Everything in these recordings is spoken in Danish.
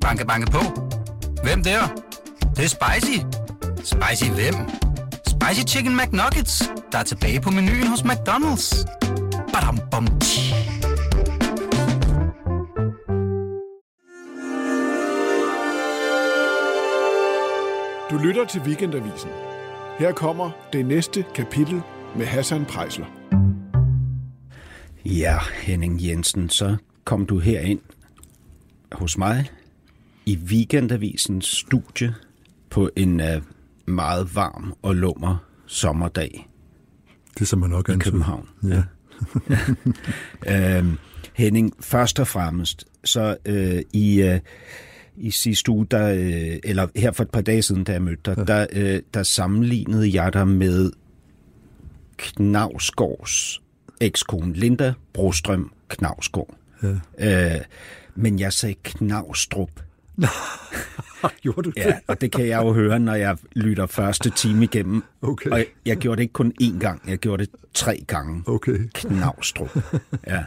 Banke, banke på. Hvem der? Det, det er spicy. Spicy hvem? Spicy Chicken McNuggets, der er tilbage på menuen hos McDonald's. Badum, bom, tji. Du lytter til Weekendavisen. Her kommer det næste kapitel med Hassan Prejsler. Ja, Henning Jensen, så kom du herind hos mig i Weekendavisens studie på en uh, meget varm og lummer sommerdag Det som man nok i. København. Ja. Øhm, Henning, først og fremmest, så øh, i, øh, i sidste uge, der, øh, eller her for et par dage siden, da jeg mødte dig, ja. der, øh, der sammenlignede jeg dig med Knavsgaards ekskone, Linda Brostrøm Knavsgaard. Ja. Øh, men jeg sagde Knavstrup. Gjorde du det? Ja, og det kan jeg jo høre, når jeg lytter første time igennem. Okay. Og jeg, jeg gjorde det ikke kun én gang, jeg gjorde det tre gange. Okay. Knavstrup. Ja.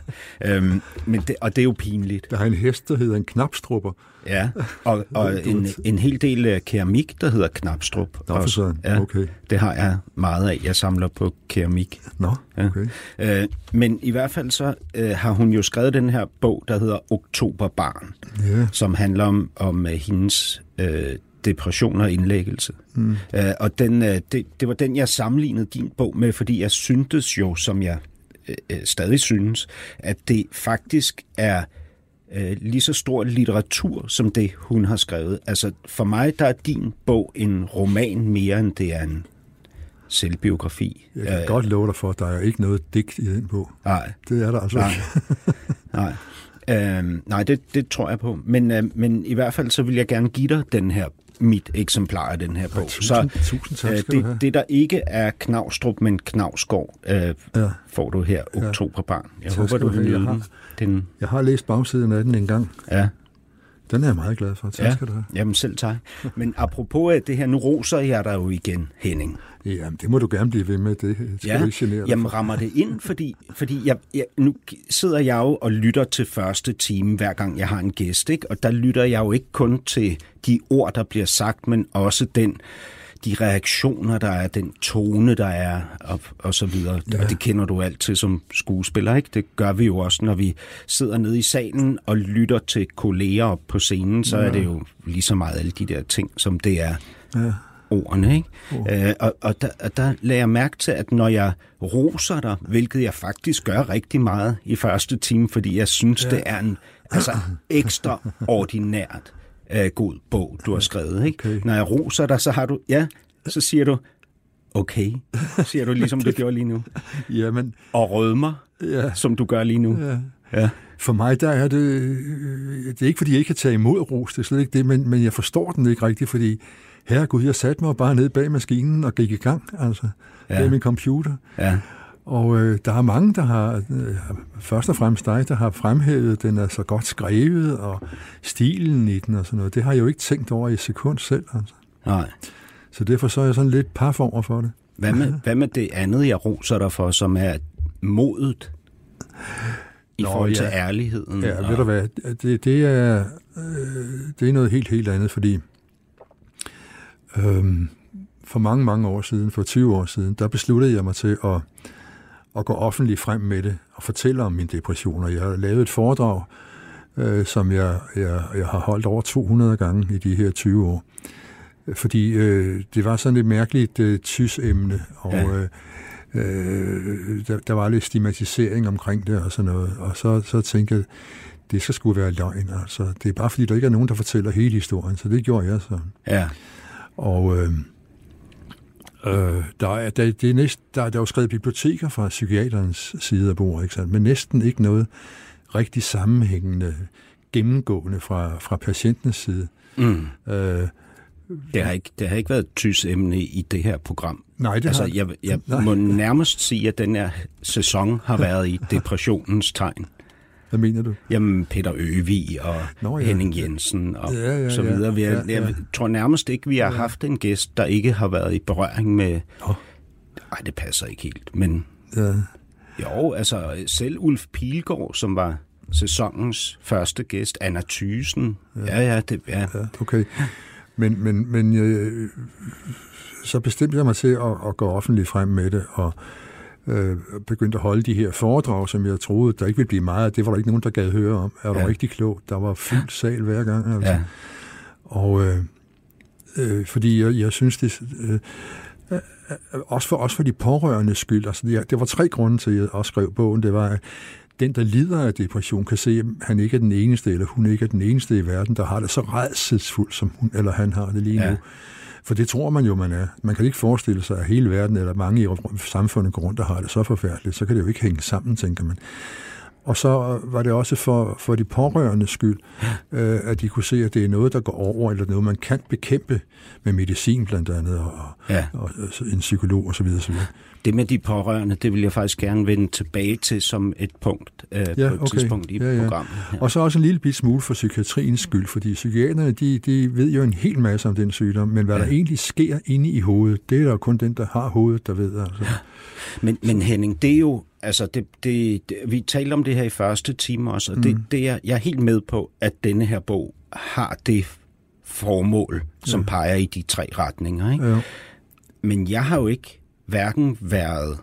Øhm, men det, og det er jo pinligt. Der er en hest, der hedder en knapstrupper. Ja. Og, og en, en hel del øh, keramik, der hedder Knapstrup. Nå, for sådan. Ja, Okay. Det har jeg meget af. Jeg samler på keramik. Nå, Ja. okay. Øh, men i hvert fald så øh, har hun jo skrevet den her bog, der hedder Oktoberbarn, Ja. som handler om, om øh, hendes øh, depression og indlæggelse. Mm. Øh, og den, øh, det, det var den, jeg sammenlignede din bog med, fordi jeg syntes jo, som jeg øh, øh, stadig synes, at det faktisk er øh, lige så stor litteratur, som det hun har skrevet. Altså for mig, der er din bog en roman mere, end det er en selvbiografi. Jeg kan Øh, godt love dig for, at der er ikke noget digt i den bog. Nej, Det er der altså Nej. ikke. nej. Øhm, nej, det, det tror jeg på. Men, øh, men i hvert fald så vil jeg gerne give dig den her mit eksemplar af den her bog. tusind- tusind tak øh, det, det, der ikke er Knavstrup, men Knavsgaard, øh, Ja. får du her oktoberbarn. Jeg Tak håber, du vil nyde den. Jeg har læst bagsiden af den en gang. Ja, Den er jeg meget glad for. Tak ja. skal du have. Jamen selv tak. Men apropos af det her, nu roser jeg dig jo igen, Henning. Jamen, det må du gerne blive ved med. Det skal du ikke genere dig jamen for. rammer det ind, fordi, fordi jeg, jeg, nu sidder jeg jo og lytter til første time, hver gang jeg har en gæst, ikke? og der lytter jeg jo ikke kun til de ord, der bliver sagt, men også den de reaktioner, der er, den tone, der er, og, og så videre. Ja. Og det kender du altid som skuespiller, ikke? Det gør vi jo også, når vi sidder nede i salen og lytter til kolleger op på scenen, så ja. er det jo lige så meget alle de der ting, som det er Ja. ordene. Ikke? Oh. Øh, og og der, og der lagde jeg mærke til, at når jeg roser dig, hvilket jeg faktisk gør rigtig meget i første time, fordi jeg synes, ja. det er en altså, ekstraordinært øh, god bog, du har skrevet. Ikke? Okay. Når jeg roser dig, så har du, ja, så siger du, okay, siger du ligesom du gjorde lige nu. Jamen, Og rødmer, ja. som du gør lige nu. ja. Ja. For mig, der er det... øh, Det er ikke, fordi jeg ikke kan tage imod ros, det er slet ikke det, men, men jeg forstår den ikke rigtigt, fordi herregud, jeg satte mig bare ned bag maskinen og gik i gang, altså, ja. bag min computer. ja. Og øh, der er mange, der har, øh, først og fremmest dig, der har fremhævet, den er så godt skrevet, og stilen i den og sådan noget. Det har jeg jo ikke tænkt over i sekund selv. Altså. Nej. Så derfor så er jeg sådan lidt paf over for det. Hvad med, hvad med det andet, jeg roser dig for, som er modet i Nå, forhold til ja. ærligheden? Ja, og- ved du hvad, det, det, er, øh, det er noget helt, helt andet, fordi øh, for mange, mange år siden, for 20 år siden, der besluttede jeg mig til at, at gå offentligt frem med det og fortælle om min depression. Og jeg har lavet et foredrag, øh, som jeg, jeg, jeg har holdt over 200 gange i de her 20 år. Fordi øh, det var sådan et mærkeligt øh, tys-emne, og Ja. øh, øh, der, der var lidt stigmatisering omkring det og sådan noget. Og så, så tænkte jeg, det skal sgu være løgn. Altså, det er bare fordi, der ikke er nogen, der fortæller hele historien, så det gjorde jeg så. Ja, Og øh, øh, der, er, der, det er næst, der, der er jo skrevet biblioteker fra psykiaterens side af bordet, ikke sandt? men næsten ikke noget rigtig sammenhængende, gennemgående fra, fra patientens side. mm. Øh, det, har ikke, det har ikke været et tys emne i det her program. nej, det Altså, har, jeg, jeg Nej. må nærmest sige, at den her sæson har været i depressionens tegn. Hvad mener du? Jamen, Peter Øvig og Nå, ja. ja. Henning Jensen og Ja, ja, så ja. videre. Vi har, Ja, ja, ja. Jeg tror nærmest ikke, vi har ja. haft en gæst, der ikke har været i berøring med... Nå. Nej, det passer ikke helt, men Ja, jo, altså selv Ulf Pilgaard, som var sæsonens første gæst, Anna Thysen. Ja, ja, det, ja. Ja, okay. Men, men, men øh, så bestemte jeg mig til at, at gå offentligt frem med det, og øh, begyndte at holde de her foredrag, som jeg troede, der ikke ville blive meget. Det var der ikke nogen, der gad høre om. Er du Ja. rigtig klog? Der var fyldt sal hver gang. Altså. ja. Og øh, øh, fordi jeg, jeg synes, det... Øh, også, for, også for de pårørendes skyld. Altså, det, det var tre grunde til, at jeg også skrev bogen. Det var, at den, der lider af depression, kan se, at han ikke er den eneste, eller hun ikke er den eneste i verden, der har det så redselsfuldt, som hun eller han har det lige Ja. nu. For det tror man jo, man er. Man kan ikke forestille sig, at hele verden, eller mange i samfundet går rundt og har det så forfærdeligt. Så kan det jo ikke hænge sammen, tænker man. Og så var det også for, for de pårørendes skyld, øh, at de kunne se, at det er noget, der går over, eller noget, man kan bekæmpe med medicin blandt andet, og, Ja. og, og en psykolog osv. osv. Det med de pårørende, det vil jeg faktisk gerne vende tilbage til som et punkt øh, Ja, på et okay. tidspunkt i Ja, ja. programmet. Ja. Og så også en lille bit smule for psykiatriens skyld, fordi psykiaterne, de, de ved jo en hel masse om den sygdom, men hvad ja. der egentlig sker inde i hovedet, det er der jo kun den, der har hovedet, der ved. Altså. Men, men Henning, det er jo, altså det, det, det, vi talte om det her i første time også, og det, det er, jeg er helt med på, at denne her bog har det formål, som ja. peger i de tre retninger. Ikke? Ja. Men jeg har jo ikke hverken været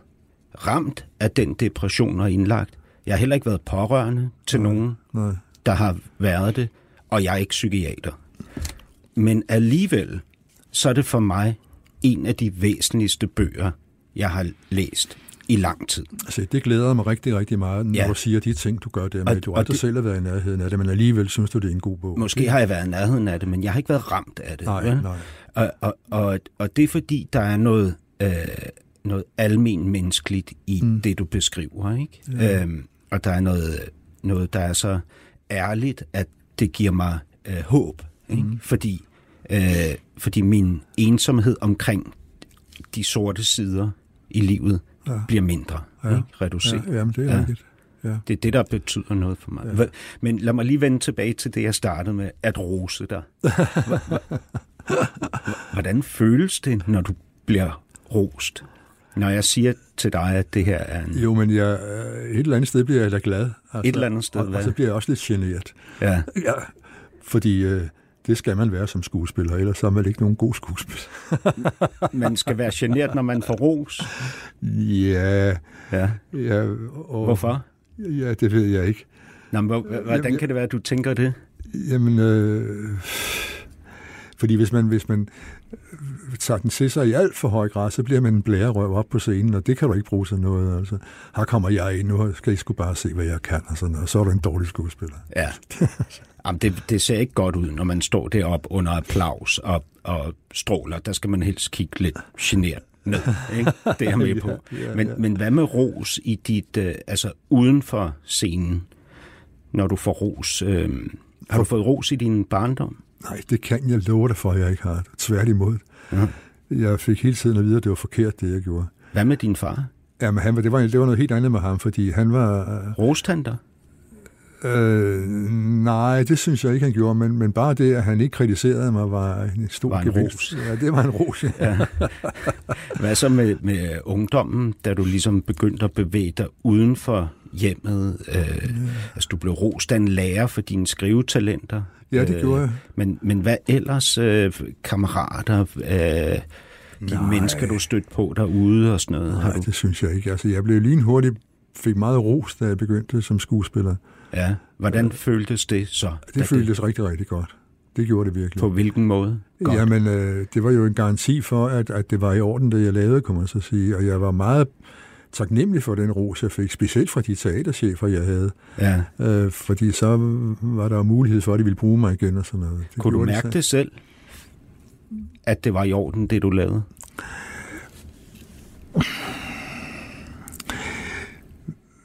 ramt af den depression og indlagt. Jeg har heller ikke været pårørende til nogen, Nej. der har været det, og jeg er ikke psykiater. Men alligevel, så er det for mig en af de væsentligste bøger, jeg har læst i lang tid. Altså, det glæder mig rigtig, rigtig meget, når Ja. du siger de ting, du gør det med. Du har aldrig det- selv været i nærheden af det, men alligevel synes du, det er en god bog. Måske har jeg været i nærheden af det, men jeg har ikke været ramt af det. Nej, vel? nej. Og, og, og, og det er fordi, der er noget, øh, noget almen menneskeligt i mm. det, du beskriver. Ikke? Ja. Øhm, og der er noget, noget, der er så ærligt, at det giver mig øh, håb. Ikke? Mm. Fordi, øh, fordi min ensomhed omkring de sorte sider i livet ja. bliver mindre, ja. ikke? reduceret. Ja, jamen, det er Ja. rigtigt. Ja. Det er det, der betyder noget for mig. Ja. Men lad mig lige vende tilbage til det, jeg startede med, at rose dig. Hvordan føles det, når du bliver rost? Når jeg siger til dig, at det her er en... Jo, men jeg, øh, et eller andet sted bliver jeg da glad. Altså, Et eller andet sted, Og, hvad? og så bliver jeg også lidt generet. Ja, Ja, fordi øh, det skal man være som skuespiller, ellers så er man ikke nogen god skuespiller. man skal være generet, når man får ros. Ja, Ja. ja og, Hvorfor? Ja, det ved jeg ikke. Nå, men hvor- hvordan kan det være, at du tænker det? Jamen, øh, fordi hvis man, hvis man tager den til sig i alt for høj grad, så bliver man en blærerøv op på scenen, og det kan du ikke bruge til noget. Altså. Her kommer jeg ind, nu skal I sgu bare se, hvad jeg kan, og sådan noget. Så er du en dårlig skuespiller. Ja. Jamen, det, det ser ikke godt ud, når man står deroppe under applaus og, og stråler. Der skal man helst kigge lidt generet ned. Ikke? Det er jeg med på. ja, Men, ja. men hvad med ros i dit, øh, altså uden for scenen, når du får ros? Øh, har du fået ros i din barndom? Nej, det kan jeg love dig for, at jeg ikke har. Tværtimod. Ja. Jeg fik hele tiden at vide, at det var forkert, det jeg gjorde. Hvad med din far? Jamen, han, det, var, det var noget helt andet med ham, fordi han var... Rostanter? Øh, nej, det synes jeg ikke, han gjorde, men, men bare det, at han ikke kritiserede mig, var en stor Var en gevinst. ros. Ja, det var en ros, ja. Ja. Hvad så med, med ungdommen, da du ligesom begyndte at bevæge dig uden for hjemmet? Øh, altså, du blev rost af en lærer for dine skrivetalenter. Ja, det gjorde jeg. Men, men hvad ellers, øh, kammerater, øh, de Nej. mennesker, du stødte på derude og sådan noget? Har Nej, du? det synes jeg ikke. Altså, jeg blev lynhurtigt, fik meget ros, da jeg begyndte som skuespiller. Ja. Hvordan føltes det så? Det føltes rigtig, rigtig godt. Det gjorde det virkelig. På hvilken måde? Godt. Jamen, øh, det var jo en garanti for, at, at det var i orden, det jeg lavede, kunne man så sige. Og jeg var meget taknemmelig for den ros, jeg fik, specielt fra de teaterchefer, jeg havde. ja. Øh, fordi så var der mulighed for, at de ville bruge mig igen og sådan noget. Det Kunne du mærke det selv? At det var i orden, det du lavede?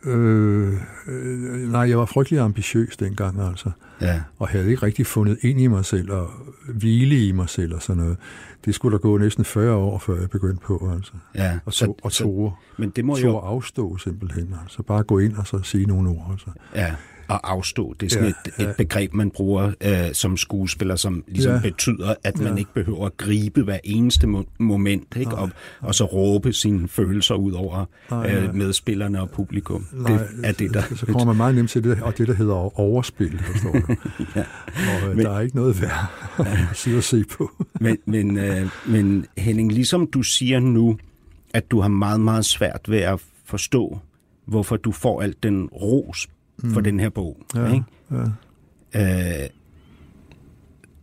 Øh, øh, nej, jeg var frygtelig ambitiøs dengang, altså. Ja. Og havde ikke rigtig fundet ind i mig selv og hvile i mig selv og sådan noget. Det skulle der gå næsten 40 år, før jeg begyndte på, altså. ja. Og, to, og tore. Men det må Tore jo... afstå simpelthen. Altså bare gå ind og så sige nogle ord. Altså. Ja. At afstå. Det er sådan Ja, et, et begreb, man bruger øh, som skuespiller, som ligesom Ja. ja. betyder, at man Ja. ikke behøver at gribe hver eneste mo- moment, ikke? Og, og så råbe sine følelser ud over Nej, nej. øh, medspillerne og publikum. det er det, der... så kommer man meget nemt til det, og det, der hedder overspil, forstår du. Ja. Og øh, Men- der er ikke noget værd at sidde og se på. Men, men, øh, men Henning, ligesom du siger nu, at du har meget, meget svært ved at forstå, hvorfor du får alt den ros for den her bog. Mm. Ja, Ikke? ja. Øh,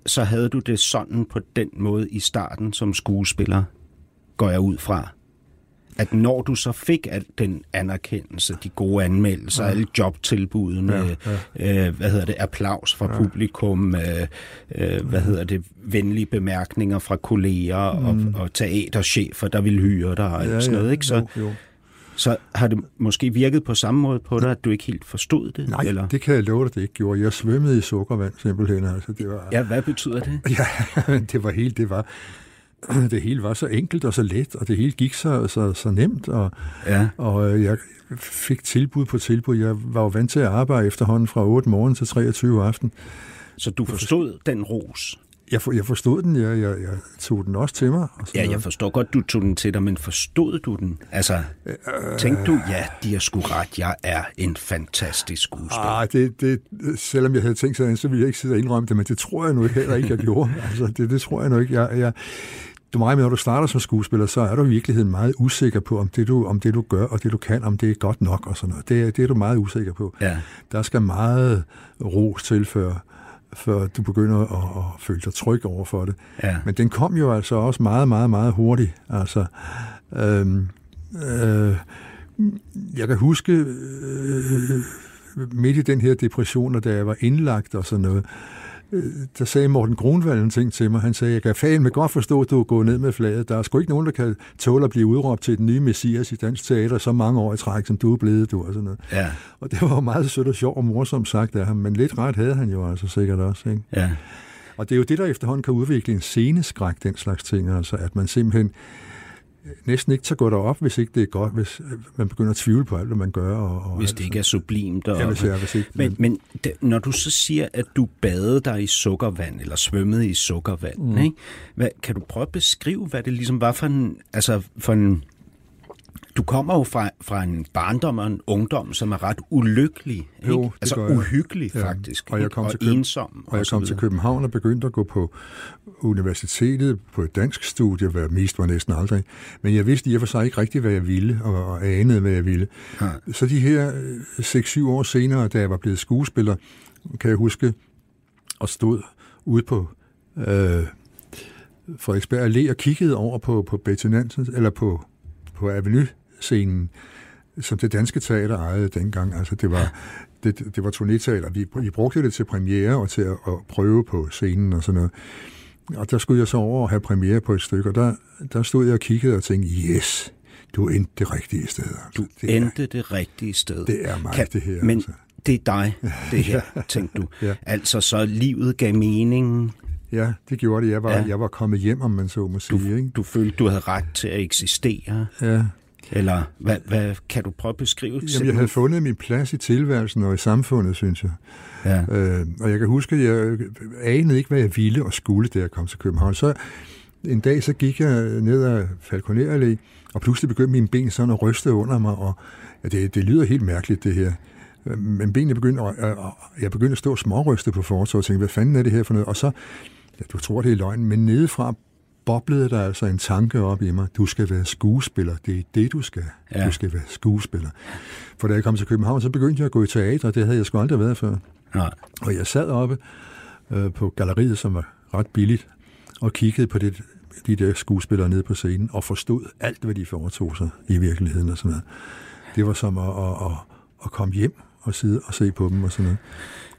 så havde du det sådan på den måde i starten som skuespiller, går jeg ud fra. At når du så fik al den anerkendelse, de gode anmeldelser, ja. alle jobtilbudene, Ja, ja, Øh, hvad hedder det, applaus fra ja. publikum, øh, øh, hvad hedder det, venlige bemærkninger fra kolleger mm. og, og teaterchefer, der ville hyre dig og ja, sådan noget, ikke? Så, Jo, jo. Så har det måske virket på samme måde på dig, at du ikke helt forstod det? Nej, eller? det kan jeg love dig, det ikke gjorde. Jeg svømmede i sukkervand simpelthen. Altså, det var, Ja, hvad betyder det? Ja, det var helt, det var, det hele var så enkelt og så let, og det hele gik så, så, så nemt, og, Ja. og øh, jeg fik tilbud på tilbud. Jeg var jo vant til at arbejde efterhånden fra 8 morgen til 23 aften. Så du forstod den ros? Jeg, for, jeg forstod den, jeg, jeg, jeg tog den også til mig. Og Ja, jeg forstår godt, du tog den til dig, men forstod du den? Altså, Øh, tænkte du, ja, de har sgu ret, jeg er en fantastisk skuespiller. Ah, det, det, selvom jeg havde tænkt sådan, så ville jeg ikke sidde og indrømme det, men det tror jeg nu heller ikke, jeg gjorde. Altså, det, det tror jeg nu ikke. Jeg, jeg, du meget med, når du starter som skuespiller, så er du i virkeligheden meget usikker på, om det, du, om det du gør, og det du kan, om det er godt nok og sådan noget. Det, det er du meget usikker på. Ja. Der skal meget ros til, før, før du begynder at, at føle dig tryg over for det. Ja. Men den kom jo altså også meget, meget, meget hurtigt. Altså, øhm, øh, jeg kan huske øh, midt i den her depression, og da jeg var indlagt og sådan noget, øh, der sagde Morten Grunwald en ting til mig. Han sagde, jeg kan fanden godt forstå, at du er gået ned med flaget. Der er sgu ikke nogen, der kan tåle at blive udråbt til den nye messias i dansk teater så mange år i træk, som du er blevet, du og sådan noget. Ja, Og det var meget sødt og sjovt og morsomt sagt af ham, men lidt ret havde han jo altså sikkert også. Ikke? ja. Og det er jo det, der efterhånden kan udvikle en sceneskræk, den slags ting, altså at man simpelthen næsten ikke tager gå derop, hvis ikke det er godt, hvis øh, man begynder at tvivle på alt, hvad man gør. Og, og Hvis det ikke er sublimt. Og, Ja, hvis jeg- hvis ikke- men men det, når du så siger, at du badede dig i sukkervand, eller svømmede i sukkervand, mm. ikke? Hvad, kan du prøve at beskrive, hvad det ligesom var for en... Altså for en du kommer jo fra, fra en barndom og en ungdom, som er ret ulykkelig. Ikke? Jo, det altså jeg. uhyggelig, Ja, faktisk. og jeg ikke? kom og til Køben- ensom. Og jeg så kom til. København og begyndte at gå på universitetet på et dansk studie, hvad mest var næsten aldrig. Men jeg vidste i og for sig ikke rigtigt, hvad jeg ville, og, og anede, hvad jeg ville. Ja. Så de her øh, 6-7 år senere, da jeg var blevet skuespiller, kan jeg huske, og stod ude på øh, Frederiksberg Allé og kiggede over på, på Betty Nansen, eller på, på Avenue-scenen, som det danske teater ejede dengang. Altså det var, det, det var turnéteater. Vi, vi brugte det til premiere og til at, at prøve på scenen og sådan noget. Og der skulle jeg så over og have premiere på et stykke, og der, der stod jeg og kiggede og tænkte, yes, du endte det rigtige sted. Altså. Du det, er, endte det rigtige sted. det er mig, Kan- det her. Men altså. det er dig, det her, tænkte du. Ja. Altså, så livet gav mening. Ja, det gjorde det. Jeg var, Ja. jeg var kommet hjem, om man så må sige. Ikke? Du følte, du havde ret til at eksistere. Ja. Eller hvad, hvad kan du prøve at beskrive? Jamen, jeg havde fundet min plads i tilværelsen og i samfundet, synes jeg. Ja. Øh, og jeg kan huske, at jeg anede ikke, hvad jeg ville og skulle, da jeg kom til København. Så en dag, så gik jeg ned ad Falconer Allé, og pludselig begyndte mine ben sådan at ryste under mig, og ja, det, det lyder helt mærkeligt, det her. Øh, Men benene begyndte, at, at, at jeg begyndte at stå småryste på fortorvet og tænkte, hvad fanden er det her for noget? Og så, ja, du tror, det er løgn, men nedefra boblede der altså en tanke op i mig. Du skal være skuespiller. Det er det, du skal. Ja. Du skal være skuespiller. For da jeg kom til København, så begyndte jeg at gå i teater, og det havde jeg sgu aldrig været før. Nej. Og jeg sad oppe øh, på galleriet, som var ret billigt, og kiggede på det, de der skuespillere nede på scenen, og forstod alt, hvad de foretog sig i virkeligheden og sådan noget. Det var som at, at, at, at komme hjem og sidde og se på dem og sådan noget.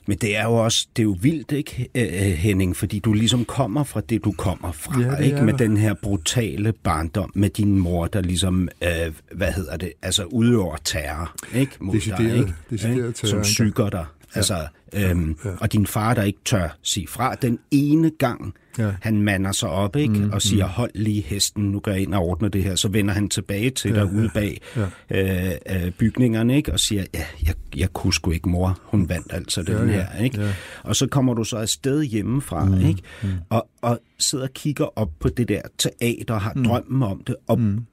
Men det er jo også, det er jo vildt, ikke, Henning? Fordi du ligesom kommer fra det, du kommer fra, Ja, det ikke? Med den her brutale barndom, med din mor, der ligesom, øh, hvad hedder det, altså udøver terror, ikke? Mod Decideret- dig, ikke? decideret terror, Som psyker dig. Altså, Øhm, ja. Og din far, der ikke tør sige fra, den ene gang, ja. han mander sig op ikke, mm, og siger, hold lige hesten, nu går jeg ind og ordner det her. Så vender han tilbage til ja, dig ude bag ja. øh, øh, bygningerne ikke, og siger, ja, jeg, jeg kunne sgu ikke, mor. Hun vandt altså den ja, her. Ikke? Ja. Og så kommer du så afsted hjemmefra mm, ikke? Mm. Og, og sidder og kigger op på det der teater, har mm. drømmen om det, og mm.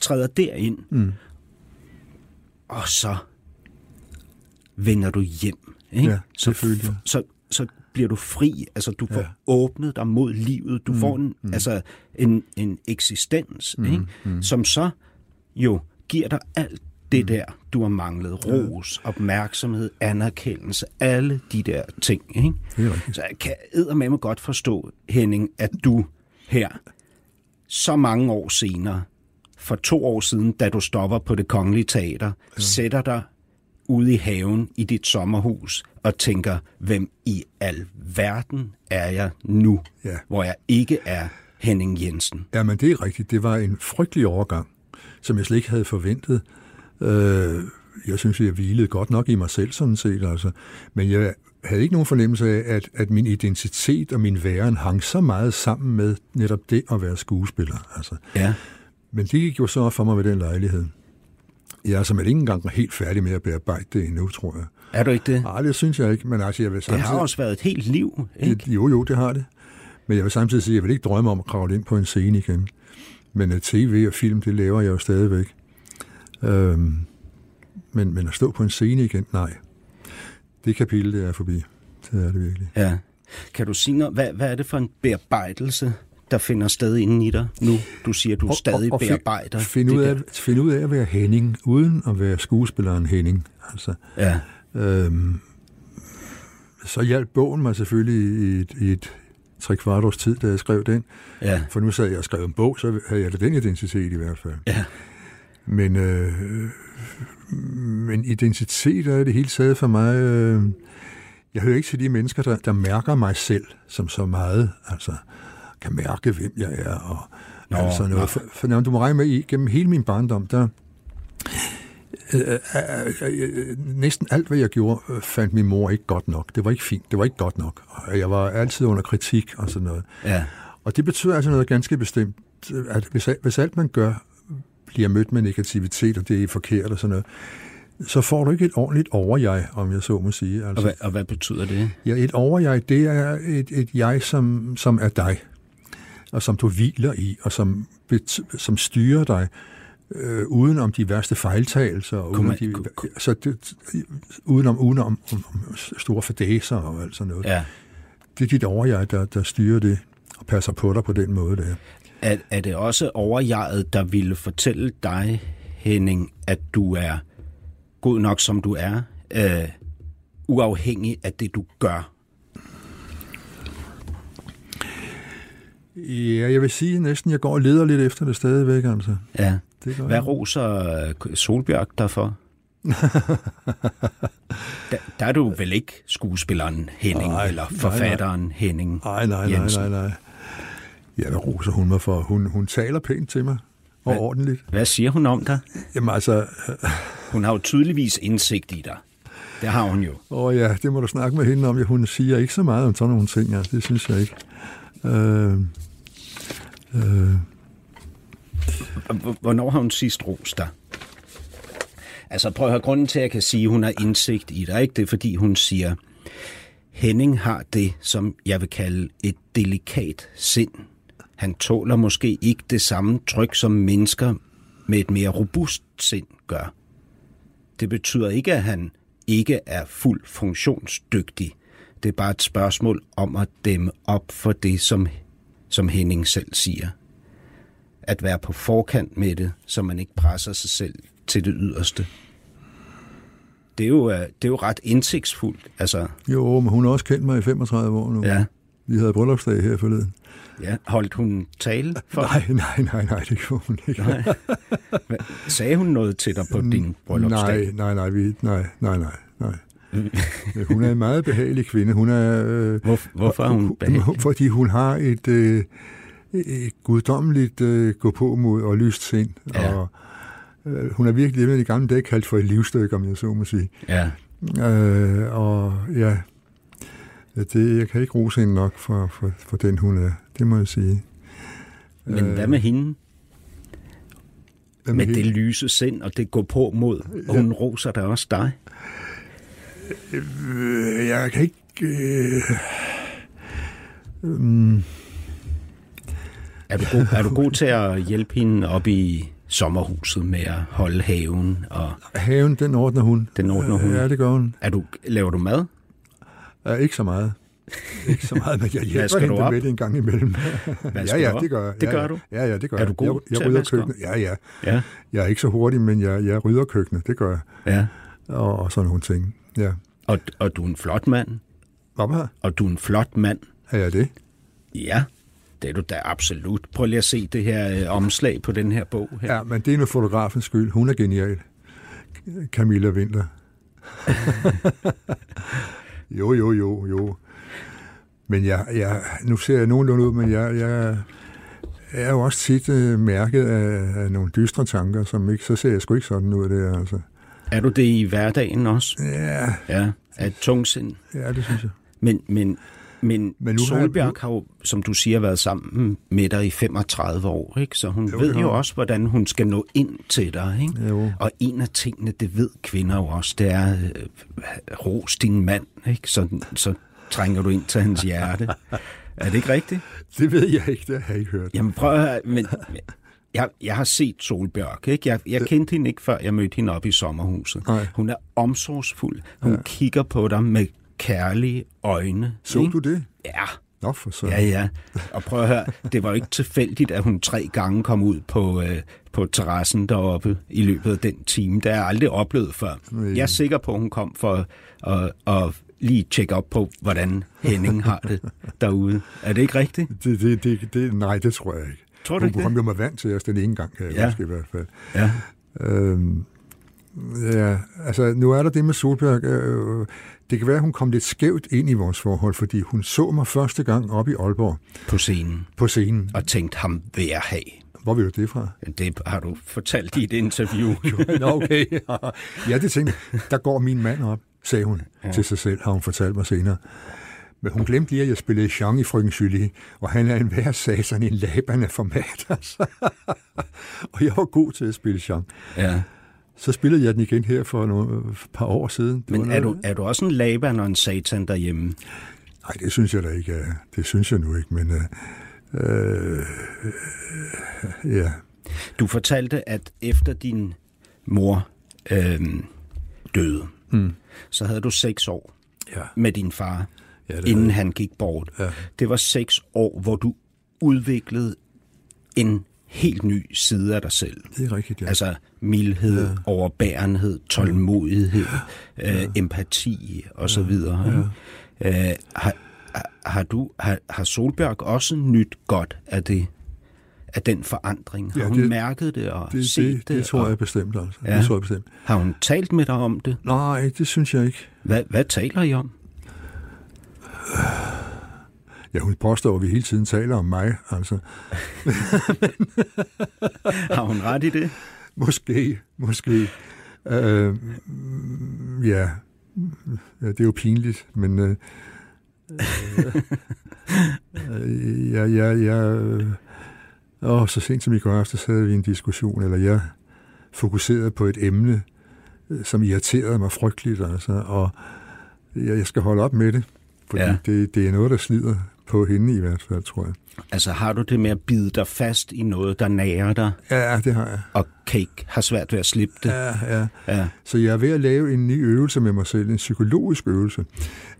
træder derind. Mm. Og så vender du hjem. Ikke? Ja, så, så, så, så bliver du fri, altså du får ja. åbnet dig mod livet, du mm, får en, mm. altså en, en eksistens, mm, ikke? Mm. som så jo giver dig alt det mm. der, du har manglet. Ros, ja. opmærksomhed, anerkendelse, alle de der ting. Ikke? Så jeg kan med mig godt forstå, Henning, at du her, så mange år senere, for to år siden, da du stopper på det kongelige teater, ja. sætter dig ude i haven i dit sommerhus og tænker, hvem i al verden er jeg nu, ja. hvor jeg ikke er Henning Jensen? Ja, men det er rigtigt. Det var en frygtelig overgang, som jeg slet ikke havde forventet. Øh, jeg synes, jeg hvilede godt nok i mig selv, sådan set. Altså. Men jeg havde ikke nogen fornemmelse af, at, at min identitet og min væren hang så meget sammen med netop det at være skuespiller. Altså. Ja. Men det gik jo så for mig ved den lejlighed. Jeg er simpelthen ikke engang helt færdig med at bearbejde det endnu, tror jeg. Er du ikke det? Nej, det synes jeg ikke. Men altså, jeg vil samtidig... Det har også været et helt liv, ikke? Det, jo, jo, det har det. Men jeg vil samtidig sige, at jeg vil ikke drømme om at kravle ind på en scene igen. Men uh, tv og film, det laver jeg jo stadigvæk. Øhm, men, men at stå på en scene igen, nej. Det kapitel, det er forbi. Det er det virkelig. Ja. Kan du sige noget? Hvad, hvad er det for en bearbejdelse, der finder sted inden i dig nu? Du siger, du og, stadig og, og bearbejder. Find ud, af, find ud af at være Henning, uden at være skuespilleren Henning. Altså, ja. øhm, så hjalp bogen mig selvfølgelig i et, i et tre kvart års tid, da jeg skrev den. Ja. For nu sad jeg og skrev en bog, så havde jeg da den identitet i hvert fald. Ja. Men, øh, men identitet er det hele taget for mig... Øh, jeg hører ikke til de mennesker, der, der mærker mig selv som så meget. Altså, kan mærke, hvem jeg er, og Nå, altså noget. For, for når du må regne med, gennem hele min barndom, der øh, øh, øh, næsten alt, hvad jeg gjorde, fandt min mor ikke godt nok. Det var ikke fint, det var ikke godt nok. Og jeg var altid under kritik og sådan noget. Ja. Og det betyder altså noget ganske bestemt, at hvis, hvis alt man gør, bliver mødt med negativitet, og det er forkert og sådan noget, så får du ikke et ordentligt overjeg, om jeg så må sige. Altså, og, hvad, og hvad betyder det? Ja, et overjeg, det er et, et jeg, som, som er dig og som du hviler i, og som, som styrer dig øh, uden om de værste fejltagelser, uden om, de, så det, uden om, uden om, om, om store fadæser og alt sådan noget. Ja. Det er dit overjeg, der, der styrer det og passer på dig på den måde der. Er, er det også overjeget, der ville fortælle dig, Henning, at du er god nok, som du er, øh, uafhængig af det, du gør? Ja, jeg vil sige næsten, jeg går og leder lidt efter det stadigvæk, altså. Ja. Det Hvad jeg. roser øh, Solbjørg derfor? der, der er du vel ikke skuespilleren Henning, nej, eller forfatteren nej, nej. Henning Nej, nej, nej, nej, nej. Ja, hvad roser hun mig for? Hun, hun taler pænt til mig, og hvad, ordentligt. Hvad siger hun om dig? Jamen altså... hun har jo tydeligvis indsigt i dig. Det har hun jo. Åh oh, ja, det må du snakke med hende om. Ja, hun siger ikke så meget om sådan nogle ting, altså. det synes jeg ikke. Øh, øh. Hvornår har hun sidst rost dig? Altså prøv at høre, grunden til, at jeg kan sige, at hun har indsigt i dig, ikke? det er fordi hun siger, Henning har det, som jeg vil kalde et delikat sind. Han tåler måske ikke det samme tryk, som mennesker med et mere robust sind gør. Det betyder ikke, at han ikke er fuldt funktionsdygtig. Det er bare et spørgsmål om at dæmme op for det, som, som Henning selv siger. At være på forkant med det, så man ikke presser sig selv til det yderste. Det er jo, øh, det er jo ret indsigtsfuldt. Altså, jo, men hun har også kendt mig i 35 år nu. Ja. Vi havde bryllupsdag her forleden. Ja, holdt hun tale for Nej, nej, nej, nej, det gjorde hun ikke. Nej. Sagde hun noget til dig på din bryllupsdag? Nej, nej, nej, vi, nej, nej, nej, nej. hun er en meget behagelig kvinde. Hun er, øh, Hvor, hvorfor er hun behagelig? Fordi hun har et, øh, et guddommeligt øh, gå på mod og lyst sind. Ja. Og, øh, hun er virkelig i gamle dage kaldt for et livsstykke, om jeg så må sige. Ja. Øh, og ja, det, jeg kan ikke rose hende nok for, for, for den, hun er. Det må jeg sige. Men Øh, hvad med hende? hvad Med hende? det lyse sind og det går på mod. Hun roser da også dig. Øh, jeg kan ikke... Øh, um, Er du, god, er du god til at hjælpe hende op i sommerhuset med at holde haven? Og haven, den ordner hun. Den ordner hun. Ja, det gør hun. er du, laver du mad? Ja, ikke så meget. Ikke så meget, men jeg hjælper hende op? med det en gang imellem. Ja, ja, det gør jeg. Det gør du? Ja, ja, det gør Er jeg. du god jeg, jeg rydder køkkenet. Ja, ja. Ja. Jeg er ikke så hurtig, men jeg, jeg rydder køkkenet. Det gør jeg. ja. Og, og sådan nogle ting. Ja. Og, og du er en flot mand. Hvad her? Og du er en flot mand. Er jeg det? Ja, det er du da absolut. Prøv lige at se det her øh, omslag på den her bog her. Ja, men det er nu fotografens skyld. Hun er genial. Camilla Winter. jo, jo, jo, jo. Men jeg, jeg, nu ser jeg nogenlunde ud, men jeg, jeg, jeg er jo også tit øh, mærket af, af nogle dystre tanker, som ikke, så ser jeg sgu ikke sådan ud der, altså. Er du det i hverdagen også? Ja, Ja, af et tungsind. ja, det synes jeg. Men, men, men, Men nu har jeg- Solbjerg har jo, som du siger, været sammen med dig i 35 år, ikke? så hun Jo, ved jo også, hvordan hun skal nå ind til dig. Ikke? Jo. Og en af tingene, det ved kvinder jo også, det er, øh, ros din mand, ikke? Så, så trænger du ind til hans hjerte. Er det ikke rigtigt? Det ved jeg ikke, det har jeg ikke hørt. Jamen prøv at høre, men jeg, jeg har set Solbjørk, ikke? Jeg, jeg kendte hende ikke, før jeg mødte hende op i sommerhuset. Nej. Hun er omsorgsfuld. Hun ja. kigger på dig med kærlige øjne. Så ikke? du det? Ja, Nå, for så. ja, ja. Og prøv at høre, det var jo ikke tilfældigt, at hun tre gange kom ud på, øh, på terrassen deroppe i løbet af den time. Det har jeg aldrig oplevet før. Nej. Jeg er sikker på, at hun kom for at, at lige tjekke op på, hvordan Henning har det derude. Er det ikke rigtigt? Det, det, det, det, nej, det tror jeg ikke. Tror du Hun ikke kom jo mig vant til os den ene gang, kan jeg Ja. huske i hvert fald. Ja. Øhm, ja, altså nu er der det med Solberg. Øh, det kan være, at hun kom lidt skævt ind i vores forhold, fordi hun så mig første gang op i Aalborg På scenen. på scenen. Og tænkte ham vil jeg have. Hvor vil du det fra? Det har du fortalt i et interview. Nå, okay. ja, det tænkte. Der går min mand op, sagde hun ja. til sig selv, har hun fortalt mig senere. Men hun glemte lige, at jeg spillede Jean i Frøken Julie, og han er en hver satan i en laberne format. Altså. og jeg var god til at spille Jean. ja. Så spillede jeg den igen her for nogle for et par år siden. Det Men er noget- du, er du også en laban og en satan derhjemme? Nej, det synes jeg da ikke. er. Det synes jeg nu ikke, men... Øh, øh, ja. Du fortalte, at efter din mor øh, døde, Mm. så havde du seks år Ja. med din far, Ja, det inden havde han gik bort. Ja. Det var seks år, hvor du udviklede en helt ny side af dig selv. Det er rigtigt, ja. Altså mildhed, ja. overbærenhed, tålmodighed, ja. øh, empati og så videre. Ja. Øh, har, har- du har, har Solberg også nyt godt af det af den forandring? Har Ja, hun det- mærket det og det, set det, det, det tror og, jeg bestemt, altså. Ja. Det tror jeg bestemt. Har hun talt med dig om det? Nej, det synes jeg ikke. Hvad, hvad taler I om? Ja, hun påstår, at vi hele tiden taler om mig, altså. Har hun ret i det? Måske, måske. Øh, ja. ja, det er jo pinligt, men... Øh, øh, ja, ja, ja, åh, så sent som i går aftes havde vi en diskussion, eller jeg fokuserede på et emne, øh, som irriterede mig frygteligt, altså, og jeg, jeg skal holde op med det, fordi Ja. det, det er noget, der slider på hende i hvert fald, tror jeg. Altså har du det med at bide dig fast i noget, der nærer dig, Ja, det har jeg. og ikke har svært ved at slippe det? Ja, ja. Ja. Så jeg er ved at lave en ny øvelse med mig selv, en psykologisk øvelse.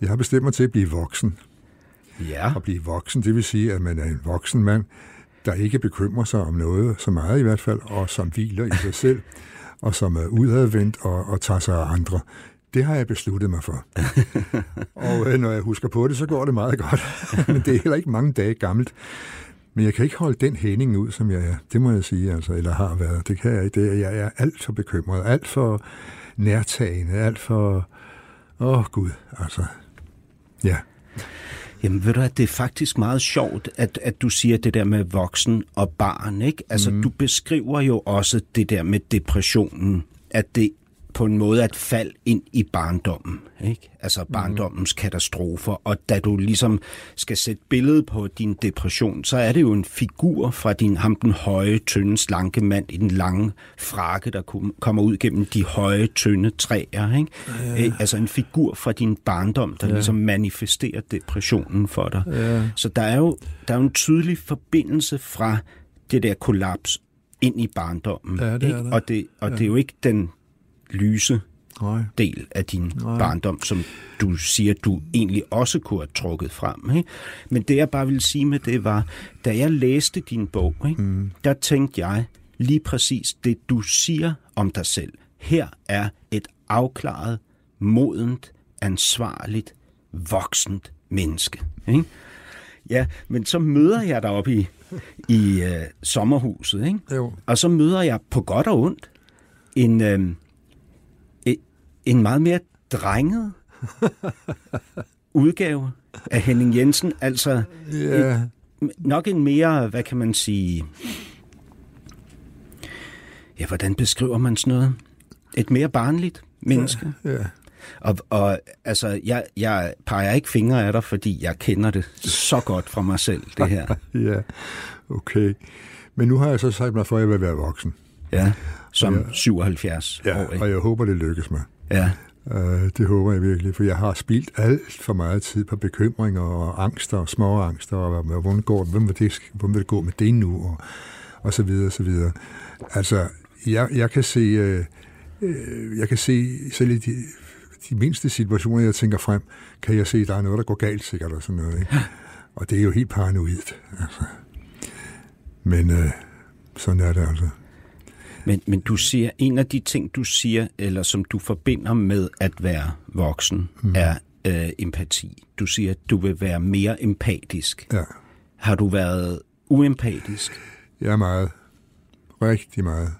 Jeg har bestemt mig til at blive voksen. Ja. At blive voksen, det vil sige, at man er en voksen mand, der ikke bekymrer sig om noget, så meget i hvert fald, og som hviler i sig selv, og som er udadvendt og, og tager sig af andre. Det har jeg besluttet mig for. og øh, når jeg husker på det, så går det meget godt. Men det er heller ikke mange dage gammelt. Men jeg kan ikke holde den hænding ud, som jeg er. Det må jeg sige, altså, eller har været. Det kan jeg ikke. Det er, jeg er alt for bekymret, alt for nærtagende, alt for... Åh, oh, Gud, altså. Ja. Jamen ved du at det er faktisk meget sjovt, at, at du siger det der med voksen og barn, ikke? Altså mm. du beskriver jo også det der med depressionen, at det på en måde at fald ind i barndommen, ikke? Altså barndommens katastrofer, og da du ligesom skal sætte billedet på din depression, så er det jo en figur fra din ham den høje, tynde, slanke mand i den lange frakke, der kom- kommer ud gennem de høje, tynde træer, ikke? Ja. Altså en figur fra din barndom, der ja. ligesom manifesterer depressionen for dig. Ja. Så der er, jo, der er jo en tydelig forbindelse fra det der kollaps ind i barndommen. Ja, det ikke? Og, det, og ja. det er jo ikke den lyse Nej. del af din Nej. barndom, som du siger, du egentlig også kunne have trukket frem. Ikke? Men det, jeg bare vil sige med det, var, da jeg læste din bog, ikke, mm. der tænkte jeg lige præcis det, du siger om dig selv. Her er et afklaret, modent, ansvarligt, voksent menneske. Ikke? Ja, men så møder jeg dig op i, i øh, sommerhuset, ikke? Jo. og så møder jeg på godt og ondt en, øh, en meget mere drenget udgave af Henning Jensen. Altså Ja. nok en mere, hvad kan man sige... Ja, hvordan beskriver man sådan noget? Et mere barnligt menneske. Ja. Og, og altså, jeg, jeg peger ikke fingre af dig, fordi jeg kender det så godt fra mig selv, det her. Ja. Okay. Men nu har jeg så sagt mig for, at jeg vil være voksen. Ja, som Ja. 77 Ja, år. og Ikke? jeg håber, det lykkes mig. Ja, Uh, det håber jeg virkelig, for jeg har spildt alt for meget tid på bekymringer og angster og små angster, og hvordan, går, hvem vil det, hvordan vil det gå med det nu, og, og så videre, og så videre. Altså, jeg, jeg kan se, øh, øh, jeg kan se selv i de, de mindste situationer, jeg tænker frem, kan jeg se, at der er noget, der går galt sikkert, og sådan noget. Ikke? Og det er jo helt paranoid. Altså. Men øh, sådan er det altså. Men, men du siger, en af de ting, du siger, eller som du forbinder med at være voksen, mm. er øh, empati. Du siger, at du vil være mere empatisk. Ja. Har du været uempatisk? Er meget. Rigtig meget.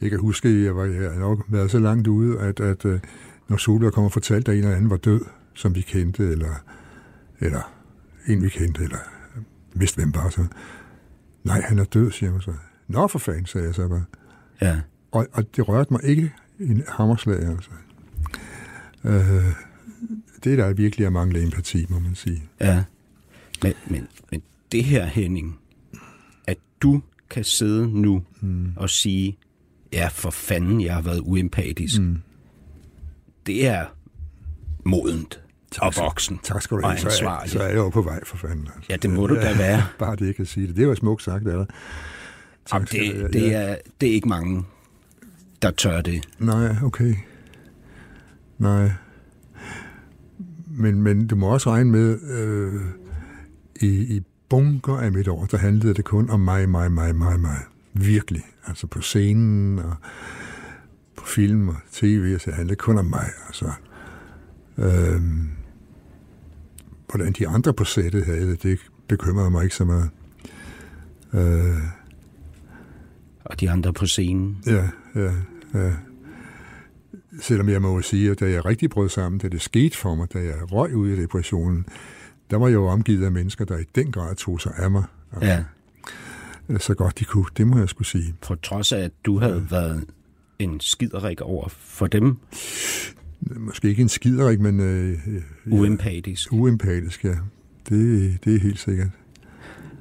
Jeg kan huske, at jeg, var, jeg nok været så langt ude, at, at øh, når Solberg kom og fortalte, at en eller anden var død, som vi kendte, eller, eller en vi kendte, eller vidste hvem var, så nej, han er død, siger man så. Nå, for fanden, sagde jeg så bare. Ja. Og, og det rørte mig ikke en hammerslag, altså. Øh, det er der virkelig at mangle empati, må man sige. Ja. Men, men, men det her, Henning, at du kan sidde nu mm. og sige, ja, for fanden, jeg har været uempatisk. Mm. Det er modent og voksen Tak skal du og have. Så er, ansvarlig. så er jeg jo på vej, for fanden. Altså. Ja, det må du da være. Bare det, jeg kan sige det. Det var smukt sagt, er der. Jamen, det, det, Ja. er, det er ikke mange, der tør det. Nej, okay. Nej. Men, men du må også regne med, øh, i, i bunker af mit år, der handlede det kun om mig, mig, mig, mig, mig. Virkelig. Altså på scenen og på film og tv, så handlede det kun om mig. Altså, øh, hvordan de andre på sættet havde det, det bekymrede mig ikke så meget. Øh, Og de andre på scenen. Ja, ja, ja. Selvom jeg må sige, at da jeg rigtig brød sammen, da det skete for mig, da jeg røg ud i depressionen, der var jeg jo omgivet af mennesker, der i den grad tog sig af mig. Ja. Så godt de kunne, det må jeg skulle sige. For trods af, at du havde været en skiderik over for dem, Måske ikke en skiderik, men øh, øh, ja, uempatisk. uempatisk, ja. Det, det er helt sikkert.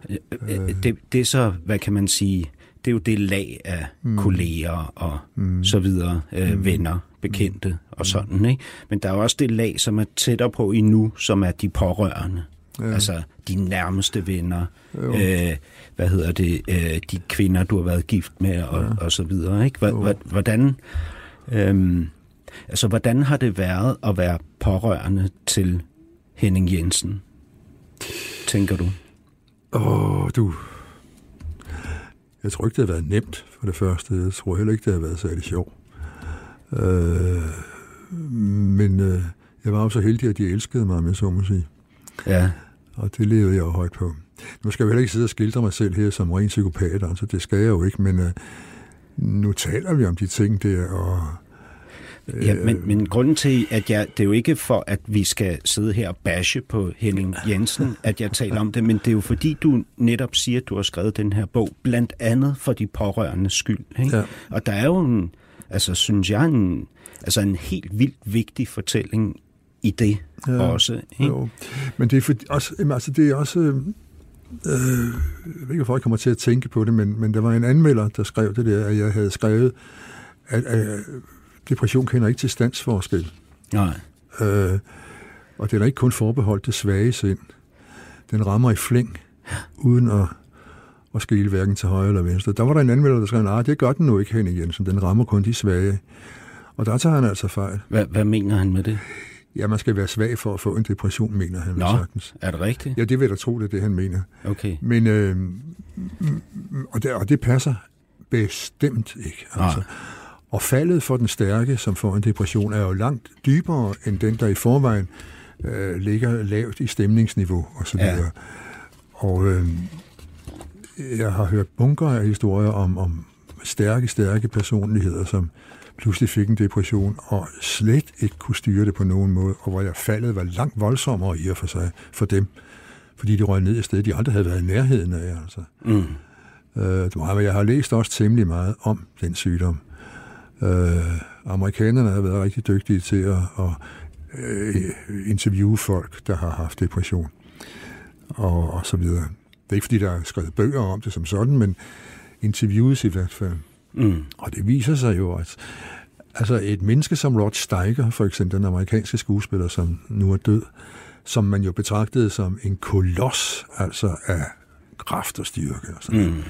Øh. Det, det er så, hvad kan man sige, det er jo det lag af mm. kolleger og mm. så videre, øh, mm. venner, bekendte mm. og sådan, ikke? Men der er jo også det lag, som er tættere på endnu, som er de pårørende. Ja. Altså de nærmeste venner, øh, hvad hedder det, øh, de kvinder, du har været gift med og, ja. og så videre, ikke? Hva- hva- Hvordan, øh, altså, hvordan har det været at være pårørende til Henning Jensen, tænker du? Åh, du... Jeg tror ikke, det har været nemt for det første. Jeg tror heller ikke, det har været særlig sjovt. Øh, men øh, jeg var jo så heldig, at de elskede mig, med så må sige. Ja, Og det levede jeg jo højt på. Nu skal jeg heller ikke sidde og skildre mig selv her som ren psykopat, altså det skal jeg jo ikke, men øh, nu taler vi om de ting der, og Ja, men, men grunden til, at jeg, det er jo ikke for, at vi skal sidde her og bashe på Henning Jensen, at jeg taler om det, men det er jo fordi, du netop siger, at du har skrevet den her bog, blandt andet for de pårørendes skyld. Ikke? Ja. Og der er jo en, altså synes jeg, en, altså en helt vildt vigtig fortælling i det ja, også. Ikke? Jo. Men det er, for, også, altså det er også... Øh, jeg ved ikke, hvorfor jeg kommer til at tænke på det, men, men der var en anmelder, der skrev det der, at jeg havde skrevet, at, at depression kender ikke til standsforskel. Nej. Øh, og det er ikke kun forbeholdt det svage sind. Den rammer i flæng, uden at, at skille hverken til højre eller venstre. Der var der en anmelder, der skrev, nej, det gør den nu ikke, Henning Jensen. Den rammer kun de svage. Og der tager han altså fejl. Hvad, hvad mener han med det? Ja, man skal være svag for at få en depression, mener han Nå, sagtens. er det rigtigt? Ja, det vil jeg da tro, det er det, han mener. Okay. Men, øh, og, det, og det passer bestemt ikke. Altså. Nej. Og faldet for den stærke, som får en depression, er jo langt dybere end den, der i forvejen øh, ligger lavt i stemningsniveau osv. Ja. Og øh, jeg har hørt bunker af historier om, om stærke, stærke personligheder, som pludselig fik en depression og slet ikke kunne styre det på nogen måde, og hvor jeg faldet var langt voldsommere i og for sig for dem, fordi de røg ned i sted, de aldrig havde været i nærheden af. Altså. Mm. Øh, jeg har læst også temmelig meget om den sygdom. Øh, amerikanerne har været rigtig dygtige til at, at øh, interviewe folk, der har haft depression og, og så videre. Det er ikke, fordi der er skrevet bøger om det som sådan, men interviews i hvert fald. Mm. Og det viser sig jo, at altså et menneske som Rod Steiger, for eksempel den amerikanske skuespiller, som nu er død, som man jo betragtede som en koloss, altså af kraft og styrke og sådan mm.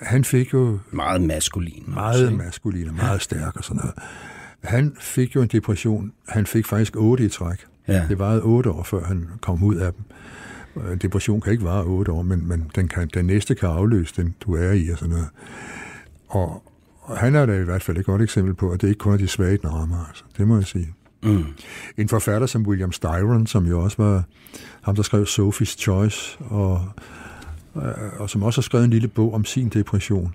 Han fik jo... Meget maskulin. Meget også, maskulin og meget stærk og sådan noget. Han fik jo en depression. Han fik faktisk otte i træk. Ja. Det varede otte år, før han kom ud af dem. En depression kan ikke vare otte år, men, men den, kan, den næste kan afløse den, du er i og sådan noget. Og, og han er da i hvert fald et godt eksempel på, at det ikke kun er de svage, den rammer. Altså. Det må jeg sige. Mm. En forfatter som William Styron, som jo også var ham, der skrev Sophie's Choice, og, og som også har skrevet en lille bog om sin depression.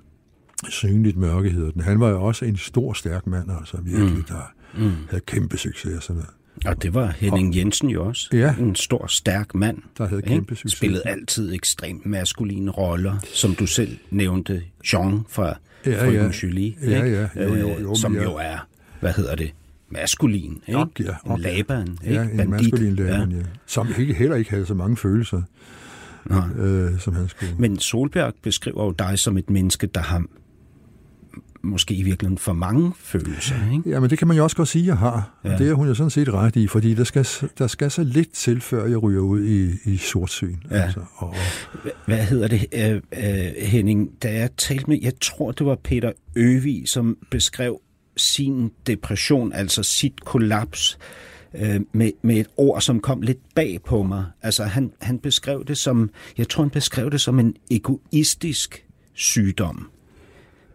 Synligt mørke hedder den. Han var jo også en stor, stærk mand, altså virkelig, mm. der mm. havde kæmpe succes og sådan noget. Og det var Henning Jensen jo også. Ja. En stor, stærk mand. Der havde kæmpe succes. Spillede altid ekstremt maskuline roller, som du selv nævnte. Jean fra ja, ja. Julie, ja, ja. Jo, jo, jo, som ja. jo er, hvad hedder det, maskulin. Ikke? Ok, ja, okay. En laban, ikke? Ja, en Bandit. maskulin laban, ja. ja. Som ikke, heller ikke havde så mange følelser, øh, som han skulle. Men Solberg beskriver jo dig som et menneske, der har måske i virkeligheden for mange følelser. Ikke? Ja, men det kan man jo også godt sige, at jeg har. Ja. Det er hun jo sådan set ret i, fordi der skal, der skal så lidt til, før jeg ryger ud i, i sortsyn. Ja. Altså, og, Hvad hedder det, uh, uh, Henning? Da jeg talte med, jeg tror, det var Peter Øvig, som beskrev sin depression, altså sit kollaps, øh, øh, med, med et ord, som kom lidt bag på mig. Altså han, han beskrev det som, jeg tror han beskrev det som en egoistisk sygdom.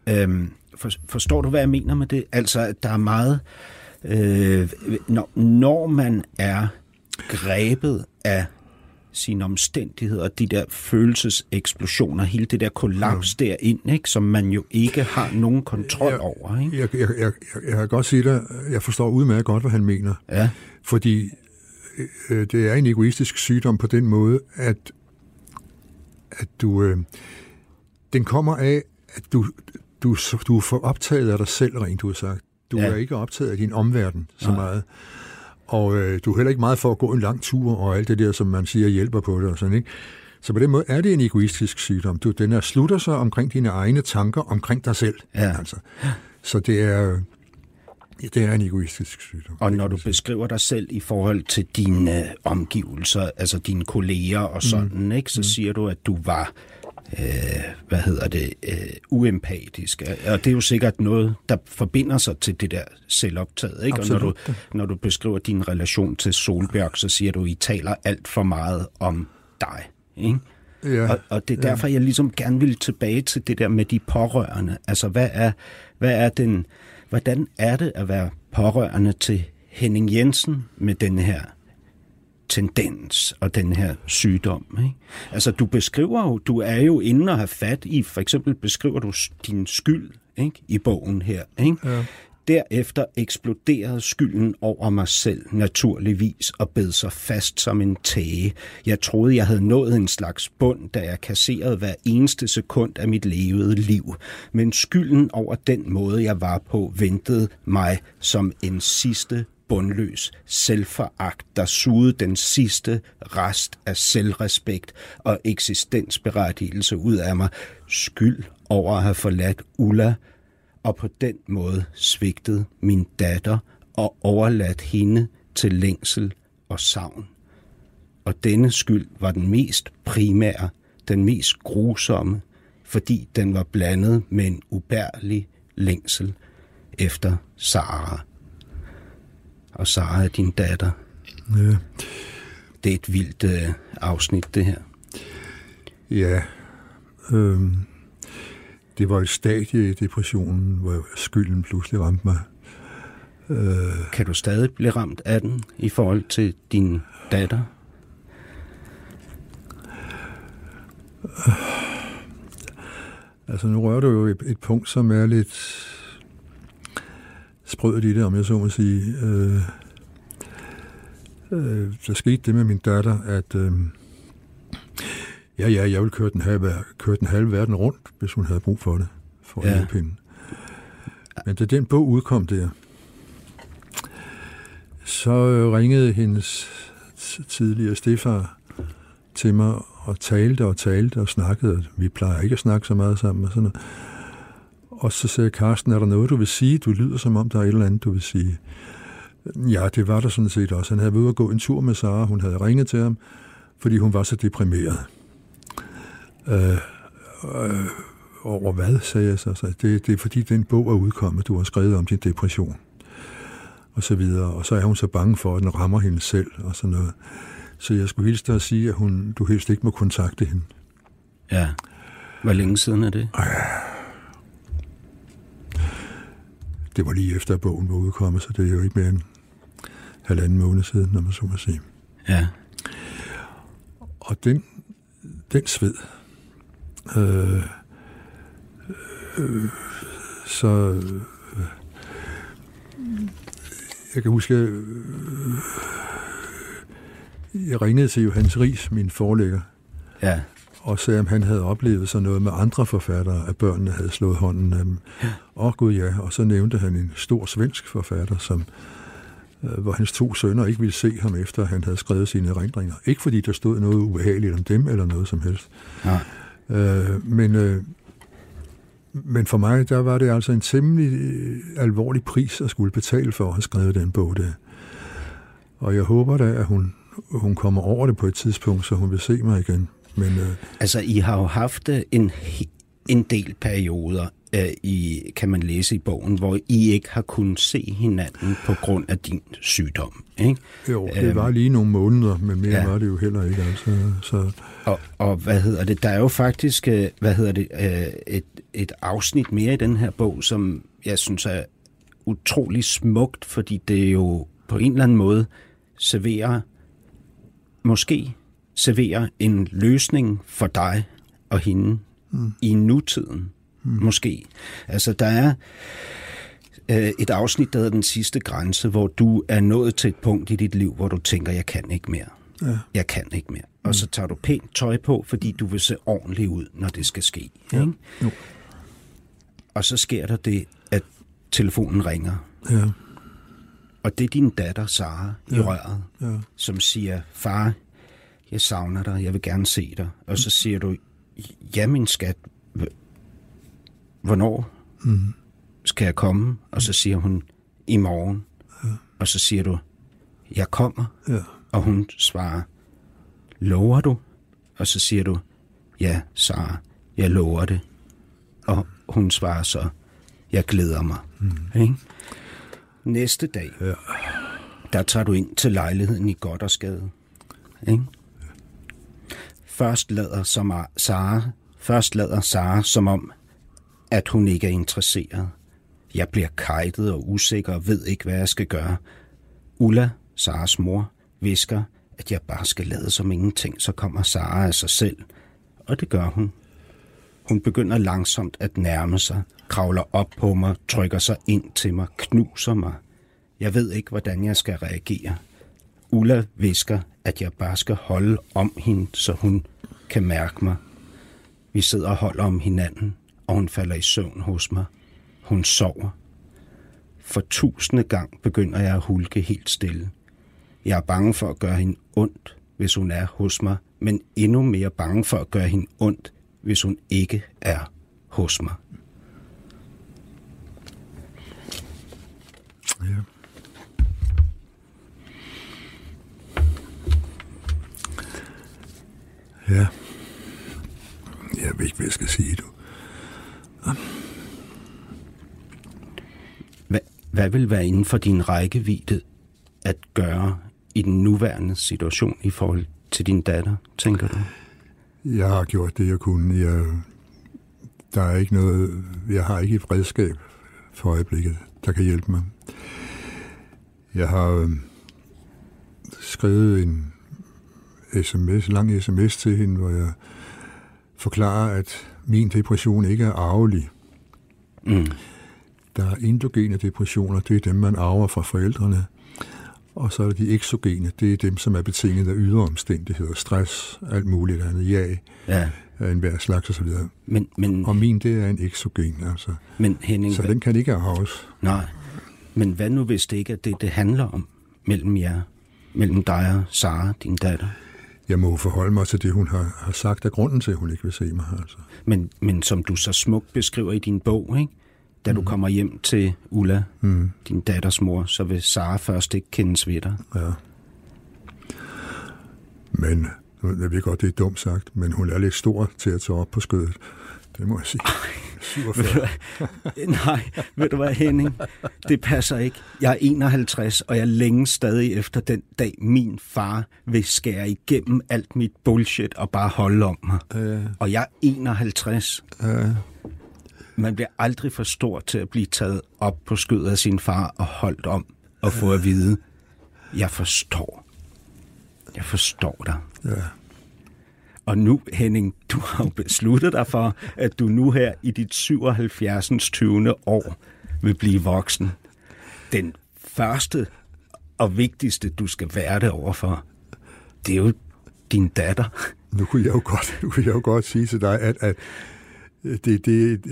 Øhm, for, forstår du, hvad jeg mener med det? Altså, at der er meget... Øh, når, når man er grebet af sine omstændigheder, de der følelseseksplosioner, hele det der kollaps ja. derind, ikke, som man jo ikke har nogen kontrol jeg, over. Ikke? Jeg, jeg, jeg, jeg kan godt sige dig, jeg forstår udmærket godt, hvad han mener. Ja. Fordi øh, det er en egoistisk sygdom på den måde, at, at du, øh, den kommer af, at du, du, du er for optaget af dig selv, rent ud sagt. Du ja. er ikke optaget af din omverden så Nej. meget. Og øh, du er heller ikke meget for at gå en lang tur og alt det der, som man siger hjælper på det og sådan, ikke? Så på den måde er det en egoistisk sygdom. Du, den er slutter sig omkring dine egne tanker, omkring dig selv. Ja. Altså. Så det er, det er en egoistisk sygdom. Og når du beskriver dig selv i forhold til dine omgivelser, altså dine kolleger og sådan, mm. ikke, så mm. siger du, at du var øh, hvad hedder det, øh, uempatisk. Og det er jo sikkert noget, der forbinder sig til det der selvoptaget. Ikke? Og når du, når du beskriver din relation til Solberg, så siger du, at I taler alt for meget om dig. Ikke? Ja, og, og det er derfor, ja. jeg ligesom gerne vil tilbage til det der med de pårørende. Altså, hvad er, hvad er den, hvordan er det at være pårørende til Henning Jensen med den her tendens og den her sygdom. Ikke? Altså, du beskriver jo, du er jo inde og har fat i, for eksempel beskriver du din skyld ikke? i bogen her. Ikke? Ja. Derefter eksploderede skylden over mig selv naturligvis og bed sig fast som en tæge. Jeg troede, jeg havde nået en slags bund, da jeg kasserede hver eneste sekund af mit levede liv. Men skylden over den måde, jeg var på, ventede mig som en sidste bundløs selvforagt, der sugede den sidste rest af selvrespekt og eksistensberettigelse ud af mig. Skyld over at have forladt Ulla, og på den måde svigtet min datter og overladt hende til længsel og savn. Og denne skyld var den mest primære, den mest grusomme, fordi den var blandet med en ubærlig længsel efter Sara. Og Sara er din datter. Ja. Det er et vildt øh, afsnit, det her. Ja. Øhm, det var et stadie i depressionen, hvor skylden pludselig ramte mig. Øh, kan du stadig blive ramt af den i forhold til din datter? Altså nu rører du jo et, et punkt, som er lidt sprødt i det, om jeg så må sige. Øh, øh, der skete det med min datter, at øh, ja, ja, jeg ville køre den, halve, køre den halve verden rundt, hvis hun havde brug for det, for at ja. hjælpe hende. Men da den bog udkom der, så ringede hendes tidligere stefar til mig og talte og talte og snakkede. Vi plejer ikke at snakke så meget sammen og sådan noget. Og så sagde Karsten, er der noget, du vil sige? Du lyder som om, der er et eller andet, du vil sige. Ja, det var der sådan set også. Han havde været ude at gå en tur med Sara. Hun havde ringet til ham, fordi hun var så deprimeret. Øh, øh, over hvad, sagde jeg så. så det, det er fordi, den bog er udkommet, du har skrevet om din depression. Og så videre. Og så er hun så bange for, at den rammer hende selv og sådan noget. Så jeg skulle hilse dig at sige, at hun, du helst ikke må kontakte hende. Ja. Hvor længe siden er det? Det var lige efter, at bogen var udkommet, så det er jo ikke mere end halvanden måned siden, når man så må sige. Ja. Og den, den sved, øh, øh, så øh, jeg kan huske, øh, jeg ringede til Johannes Ries, min forlægger, ja. Og sagde, om han havde oplevet sådan noget med andre forfattere, at børnene havde slået hånden af dem. Ja. Og gud ja, og så nævnte han en stor svensk forfatter, som øh, hvor hans to sønner ikke ville se ham efter, at han havde skrevet sine erindringer. Ikke fordi der stod noget ubehageligt om dem, eller noget som helst. Ja. Øh, men, øh, men for mig, der var det altså en temmelig øh, alvorlig pris at skulle betale for at have skrevet den bog der. Og jeg håber da, at hun hun kommer over det på et tidspunkt, så hun vil se mig igen. Men, øh, altså, I har jo haft øh, en, en del perioder, øh, i, kan man læse i bogen, hvor I ikke har kunnet se hinanden på grund af din sygdom. Ikke? Jo, det var lige nogle måneder, men mere ja. var det jo heller ikke. Altså, så. Og, og hvad hedder det? Der er jo faktisk øh, hvad hedder det, øh, et, et afsnit mere i den her bog, som jeg synes er utrolig smukt, fordi det jo på en eller anden måde serverer måske serverer en løsning for dig og hende mm. i nutiden. Mm. Måske. Altså, der er øh, et afsnit, der hedder Den sidste grænse, hvor du er nået til et punkt i dit liv, hvor du tænker, jeg kan ikke mere. Ja. Jeg kan ikke mere. Mm. Og så tager du pænt tøj på, fordi du vil se ordentligt ud, når det skal ske. Ja. Ikke? Jo. Og så sker der det, at telefonen ringer. Ja. Og det er din datter, Sara, ja. i røret, ja. som siger, far, jeg savner dig, jeg vil gerne se dig. Og så siger du, ja min skat, hvornår mm. skal jeg komme? Og så siger hun, i morgen. Ja. Og så siger du, jeg kommer. Ja. Og hun svarer, lover du? Og så siger du, ja, Sara, jeg lover det. Og hun svarer så, jeg glæder mig. Mm. Ikke? Næste dag, ja. der tager du ind til lejligheden i Goddersgade. Ikke? Først lader som Sara, først lader Sara som om, at hun ikke er interesseret. Jeg bliver kajtet og usikker og ved ikke, hvad jeg skal gøre. Ulla, Saras mor, visker, at jeg bare skal lade som ingenting, så kommer Sara af sig selv. Og det gør hun. Hun begynder langsomt at nærme sig, kravler op på mig, trykker sig ind til mig, knuser mig. Jeg ved ikke, hvordan jeg skal reagere. Ulla visker, at jeg bare skal holde om hende, så hun kan mærke mig. Vi sidder og holder om hinanden, og hun falder i søvn hos mig. Hun sover. For tusinde gang begynder jeg at hulke helt stille. Jeg er bange for at gøre hende ondt, hvis hun er hos mig, men endnu mere bange for at gøre hende ondt, hvis hun ikke er hos mig. Ja. Ja. Jeg ved ikke, hvad jeg skal sige, du. Hvad, hvad vil være inden for din rækkevidde at gøre i den nuværende situation i forhold til din datter, tænker du? Jeg har gjort det, jeg kunne. Jeg, der er ikke noget, jeg har ikke et redskab for øjeblikket, der kan hjælpe mig. Jeg har øh, skrevet en sms, lang sms til hende, hvor jeg forklarer, at min depression ikke er arvelig. Mm. Der er endogene depressioner, det er dem, man arver fra forældrene. Og så er der de exogene, det er dem, som er betinget af ydre omstændigheder, stress, alt muligt andet, ja, Ja, af enhver slags osv. men, men, Og min, det er en exogen, altså. men Henning, Så den kan ikke arves. nej. Men hvad nu, hvis det ikke er det, det handler om mellem jer? Mellem dig og Sara, din datter? Jeg må forholde mig til det, hun har, har sagt af grunden til, at hun ikke vil se mig. Altså. Men, men som du så smukt beskriver i din bog, ikke? da du kommer hjem til Ulla, Mm. din datters mor, så vil Sara først ikke kendes ved dig. Ja. Men, jeg ved godt, det er dumt sagt, men hun er lidt stor til at tage op på skødet. Det må jeg sige. 47. Nej, ved du hvad, Henning? Det passer ikke. Jeg er 51, og jeg længes stadig efter den dag, min far vil skære igennem alt mit bullshit og bare holde om mig. Ja, Og jeg er 51. ja. Man bliver aldrig for stor til at blive taget op på skødet af sin far og holdt om og få at vide, jeg forstår. Jeg forstår dig. ja. Og nu, Henning, du har jo besluttet dig for, at du nu her i dit 77. 20. år vil blive voksen. Den første og vigtigste, du skal være det overfor, det er jo din datter. Nu kunne jeg jo godt, nu kunne jeg jo godt sige til dig, at, at det, det, det,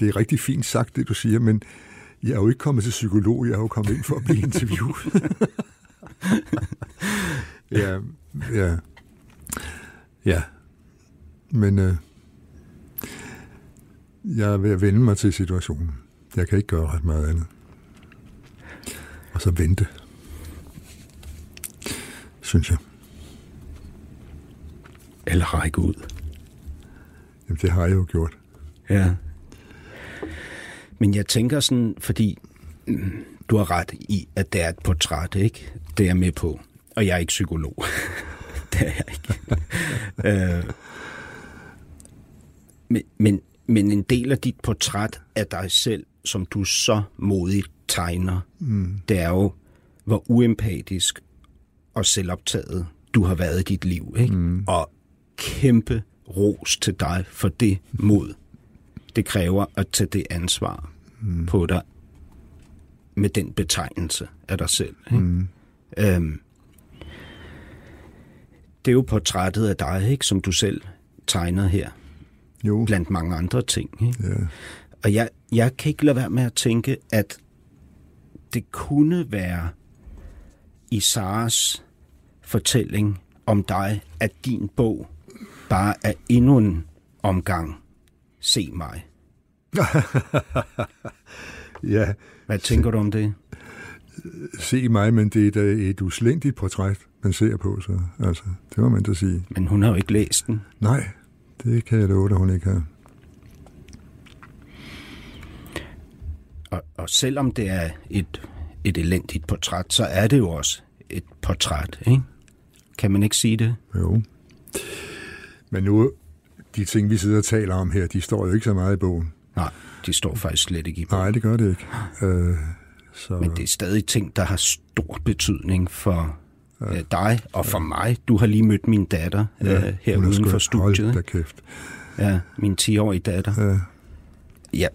det er rigtig fint sagt, det du siger, men jeg er jo ikke kommet til psykolog, jeg er jo kommet ind for at blive interviewet. ja, ja, ja. Men øh, jeg er ved at vende mig til situationen. Jeg kan ikke gøre ret meget andet. Og så vente. Synes jeg. Eller række ud. Jamen, det har jeg jo gjort. Ja. Men jeg tænker sådan, fordi mm, du har ret i, at det er et portræt, ikke? Det er jeg med på. Og jeg er ikke psykolog. det er jeg ikke. øh, men, men, men en del af dit portræt af dig selv, som du så modigt tegner, mm. det er jo, hvor uempatisk og selvoptaget du har været i dit liv. Ikke? Mm. Og kæmpe ros til dig for det mod. Det kræver at tage det ansvar mm. på dig med den betegnelse af dig selv. Ikke? Mm. Øhm, det er jo portrættet af dig, ikke, som du selv tegner her, Jo, blandt mange andre ting. Ikke? ja. Og jeg, jeg kan ikke lade være med at tænke, at det kunne være i Saras fortælling om dig, at din bog bare er endnu en omgang. Se mig. ja. Hvad tænker du om det? se mig, men det er da et uslændigt portræt, man ser på, så altså, det må man da sige. Men hun har jo ikke læst den. Nej, det kan jeg love dig, hun ikke har. Og, og selvom det er et, et elendigt portræt, så er det jo også et portræt, ikke? Kan man ikke sige det? Jo. Men nu, de ting, vi sidder og taler om her, de står jo ikke så meget i bogen. Nej, de står faktisk slet ikke i bogen. Nej, det gør det ikke. Øh, så, Men det er stadig ting, der har stor betydning for øh, dig og for mig. Du har lige mødt min datter øh, her er uden for studiet. Hold da kæft. ja, min 10-årige datter. Ja. Ja.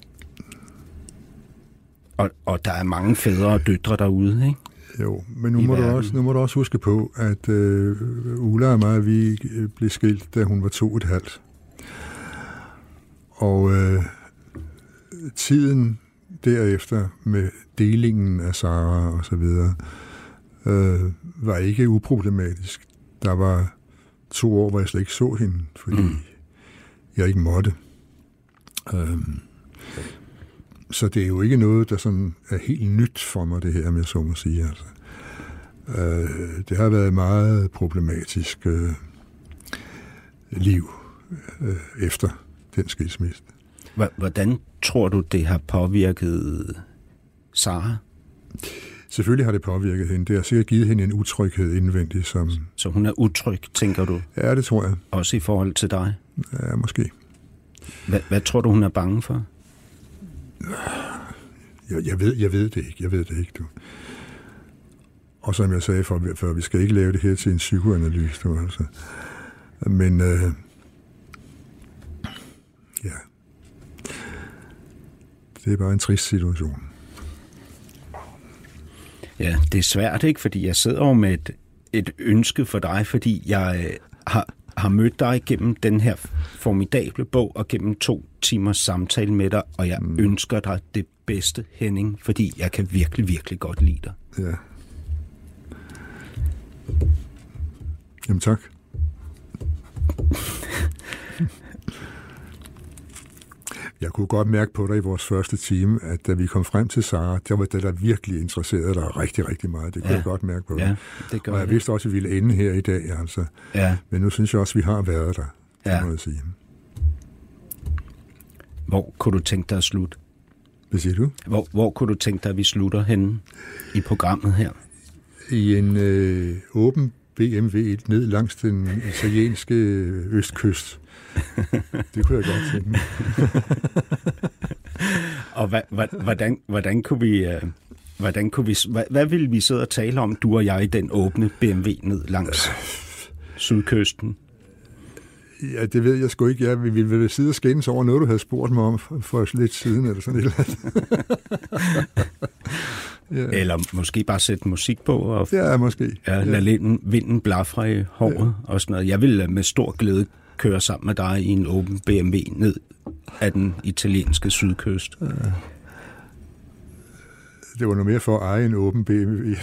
Og, og der er mange fædre og døtre derude, ikke? Jo, men nu I må, du også, nu må du også huske på, at øh, Ulla og mig, vi øh, blev skilt, da hun var to og et halvt. Og øh, tiden derefter med delingen af Sara og så videre, øh, var ikke uproblematisk. Der var to år, hvor jeg slet ikke så hende, fordi mm. jeg ikke måtte. Øhm, så det er jo ikke noget, der sådan er helt nyt for mig, det her med så må sige. Altså. Øh, det har været et meget problematisk øh, liv øh, efter den skilsmisse. Hvordan tror du, det har påvirket Sara? Selvfølgelig har det påvirket hende. Det har sikkert givet hende en utryghed indvendigt, som... Så hun er utryg, tænker du, Ja, det tror jeg. også i forhold til dig? Ja, måske. Hvad, hvad tror du, hun er bange for? Jeg, jeg, ved, jeg ved det ikke. Jeg ved det ikke, du. Og som jeg sagde før, før vi skal ikke lave det her til en psykoanalyse, du, altså. Men, øh, ja. Det er bare en trist situation. Ja, det er svært, ikke? Fordi jeg sidder jo med et, et ønske for dig, fordi jeg øh, har, har mødt dig gennem den her formidable bog og gennem to timers samtale med dig, og jeg mm. ønsker dig det bedste, Henning, fordi jeg kan virkelig, virkelig godt lide dig. Ja. Jamen tak. Jeg kunne godt mærke på dig i vores første time, at da vi kom frem til Sara, der var det, der virkelig interesserede dig rigtig, rigtig meget. Det kunne Ja. jeg godt mærke på dig. Ja, det gør Og jeg jeg. vidste også, at vi ville ende her i dag, altså. Ja. Men nu synes jeg også, at vi har været der, Ja. ja. må jeg sige. Hvor kunne du tænke dig at slutte? Hvad siger du? Hvor, hvor kunne du tænke dig, at vi slutter henne i programmet her? I en øh, åben BMW ned langs den italienske østkyst. Det kunne jeg godt tænke. Og hvad, hvordan, hvordan kunne vi... Øh, Hvordan kunne vi, hvad, hvad ville vi sidde og tale om, du og jeg, i den åbne BMW ned langs sydkysten? Ja, det ved jeg sgu ikke. Ja, vi ville vel sidde og skændes over noget, du havde spurgt mig om for, lidt siden, eller sådan et eller andet. ja. Eller måske bare sætte musik på og ja, måske. ja, lade vinden, vinden blafre i håret ja. og sådan noget. Jeg ville med stor glæde køre sammen med dig i en åben BMW ned af den italienske sydkyst. Det var noget mere for at eje en åben BMW.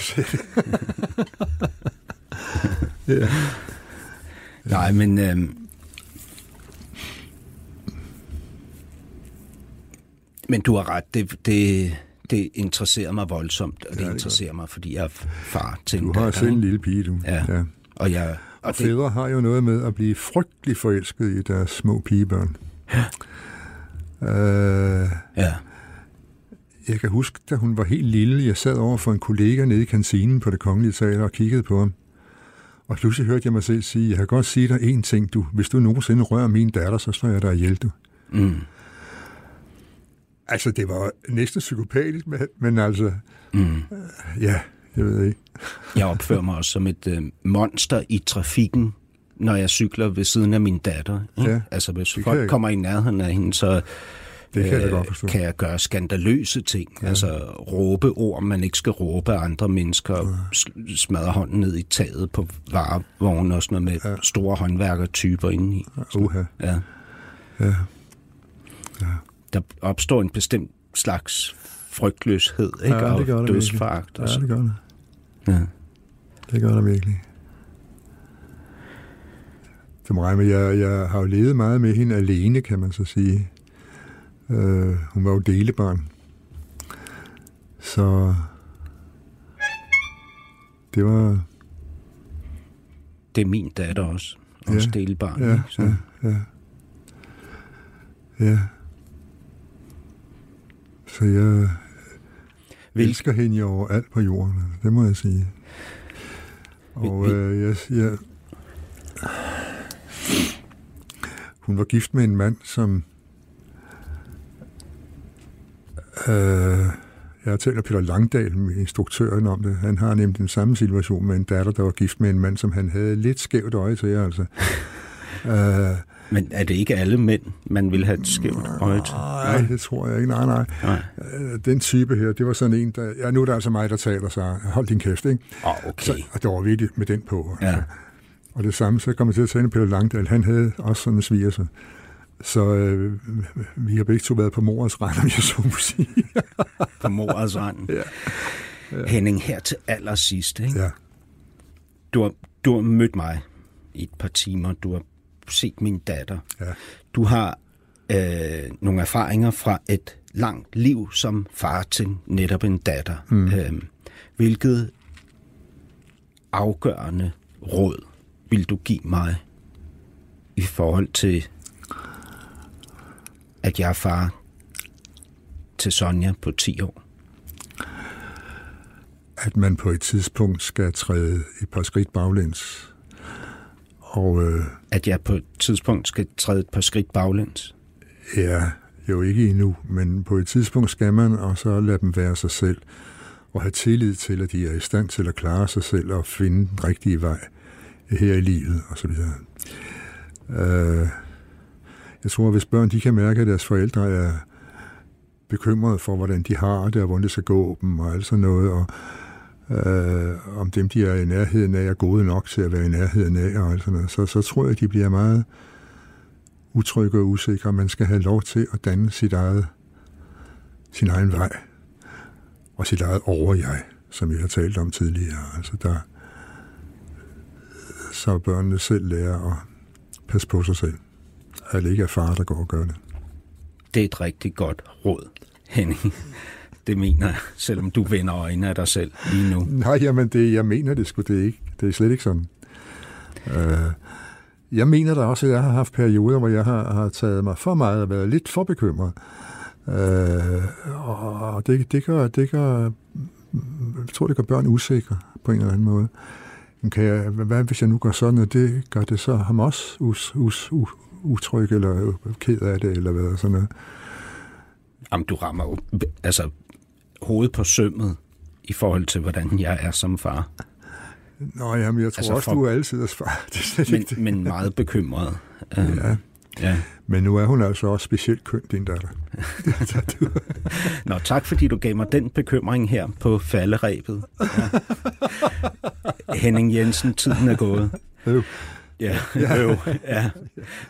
ja. Nej, men øh, men du har ret. Det, det, det interesserer mig voldsomt, og det, Ja, det interesserer mig, fordi jeg er far til Du en har datter, selv en lille pige, du. Ja. ja. Og jeg og det, fædre har jo noget med at blive frygtelig forelsket i deres små pigebørn. Ja. Øh, ja, jeg kan huske, da hun var helt lille, jeg sad over for en kollega nede i kantinen på det kongelige teater og kiggede på ham. Og pludselig hørte jeg mig selv sige, jeg kan godt sige dig én ting, du. Hvis du nogensinde rører min datter, så slår jeg dig ihjel, du. mm, Altså, det var næsten psykopatisk, men, men altså, mm. ja, jeg ved ikke. jeg opfører mig også som et øh, monster i trafikken, når jeg cykler ved siden af min datter. Ikke? Ja, altså, hvis folk jeg- kommer i nærheden af hende, så Det kan jeg øh, godt forstå. kan jeg gøre skandaløse ting. Ja. Altså råbe ord, man ikke skal råbe af andre mennesker, ja. smadre hånden ned i taget på varevognen og sådan noget med ja. store håndværkertyper indeni. Uha. Ja. Ja. Der opstår en bestemt slags frygtløshed, ikke? Ja, det og gør der dødsfagt. Ja, og så- det gør det. Ja. Det gør der virkelig. Du må regne med, jeg, jeg har jo levet meget med hende alene, kan man så sige. Øh, hun var jo delebarn. Så det var... Det er min datter også. Også Ja, delebarn. Ja? Så- ja, ja. Ja. Så jeg Hvil- elsker hende jo over alt på jorden, altså, det må jeg sige. Og øh, jeg, jeg, hun var gift med en mand, som øh, jeg med Peter Langdal, instruktøren, om det. Han har nemlig den samme situation med en datter, der var gift med en mand, som han havde lidt skævt øje til, altså. øh, Men er det ikke alle mænd, man vil have et skævt øje til? Nej, det tror jeg ikke. Nej, nej. Nej. Øh, Den type her, det var sådan en, der... Ja, nu er det altså mig, der taler, så hold din kæft, ikke? Åh, okay. Så, og det var virkelig med den på. Ja. Og det samme, så kom jeg til at tale med Peter Langdal. Han havde også sådan en svigerse. Så øh, vi har begge to været på morens rand, om jeg så må sige. På morets rand. Ja. Henning, her til allersidst. Ikke? ja. Du, har, du har mødt mig i et par timer. Du har set min datter. Ja. Du har øh, nogle erfaringer fra et langt liv som far til netop en datter. Mm. Øh, hvilket afgørende råd vil du give mig i forhold til, at jeg er far til Sonja på 10 år? At man på et tidspunkt skal træde et par skridt baglæns. Og øh, At jeg på et tidspunkt skal træde et par skridt baglæns? ja, jo ikke endnu, men på et tidspunkt skal man, og så lade dem være sig selv. Og have tillid til, at de er i stand til at klare sig selv og finde den rigtige vej her i livet osv. Øh, jeg tror, at hvis børn de kan mærke, at deres forældre er bekymrede for, hvordan de har det, og hvordan det skal gå dem, og alt sådan noget, og øh, om dem, de er i nærheden af, er gode nok til at være i nærheden af, og sådan noget, så, så tror jeg, at de bliver meget utrygge og usikre. Man skal have lov til at danne sit eget, sin egen vej, og sit eget over-jeg, som jeg har talt om tidligere. Altså der, så børnene selv lærer at passe på sig selv. At det ikke er far, der går og gør det. Det er et rigtig godt råd, Henning. Det mener jeg, selvom du vender øjnene af dig selv lige nu. Nej, jamen det, jeg mener det sgu det ikke. Det er slet ikke sådan. Øh, jeg mener da også, at jeg har haft perioder, hvor jeg har, har taget mig for meget og været lidt for bekymret. Øh, og det, det, gør, det gør, jeg tror, det gør børn usikre på en eller anden måde. Kan jeg, hvad hvis jeg nu gør sådan, og det gør det så ham også us, us, u, utryg eller ked af det, eller hvad sådan noget. Jamen, du rammer jo altså, hovedet på sømmet i forhold til, hvordan jeg er som far. Nå, jamen, jeg tror Altså, også, for- du er altid at svare. Det er Men, ikke det. men meget bekymret. Um, Ja. ja. Men nu er hun altså også specielt køn, din datter. Nå, tak fordi du gav mig den bekymring her på falderæbet. Ja. Henning Jensen, tiden er gået. Øh. Ja, jo, ja.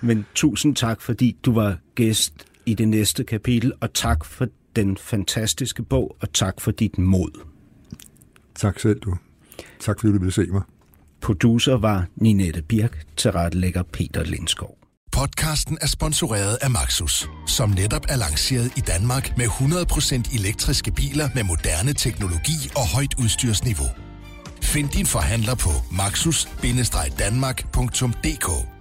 Men tusind tak, fordi du var gæst i det næste kapitel, og tak for den fantastiske bog, og tak for dit mod. Tak selv, du. Tak fordi du ville se mig. Producer var Ninette Birk, tilrettelægger Peter Lindskov. Podcasten er sponsoreret af Maxus, som netop er lanceret i Danmark med 100% elektriske biler med moderne teknologi og højt udstyrsniveau. Find din forhandler på maxus-danmark.dk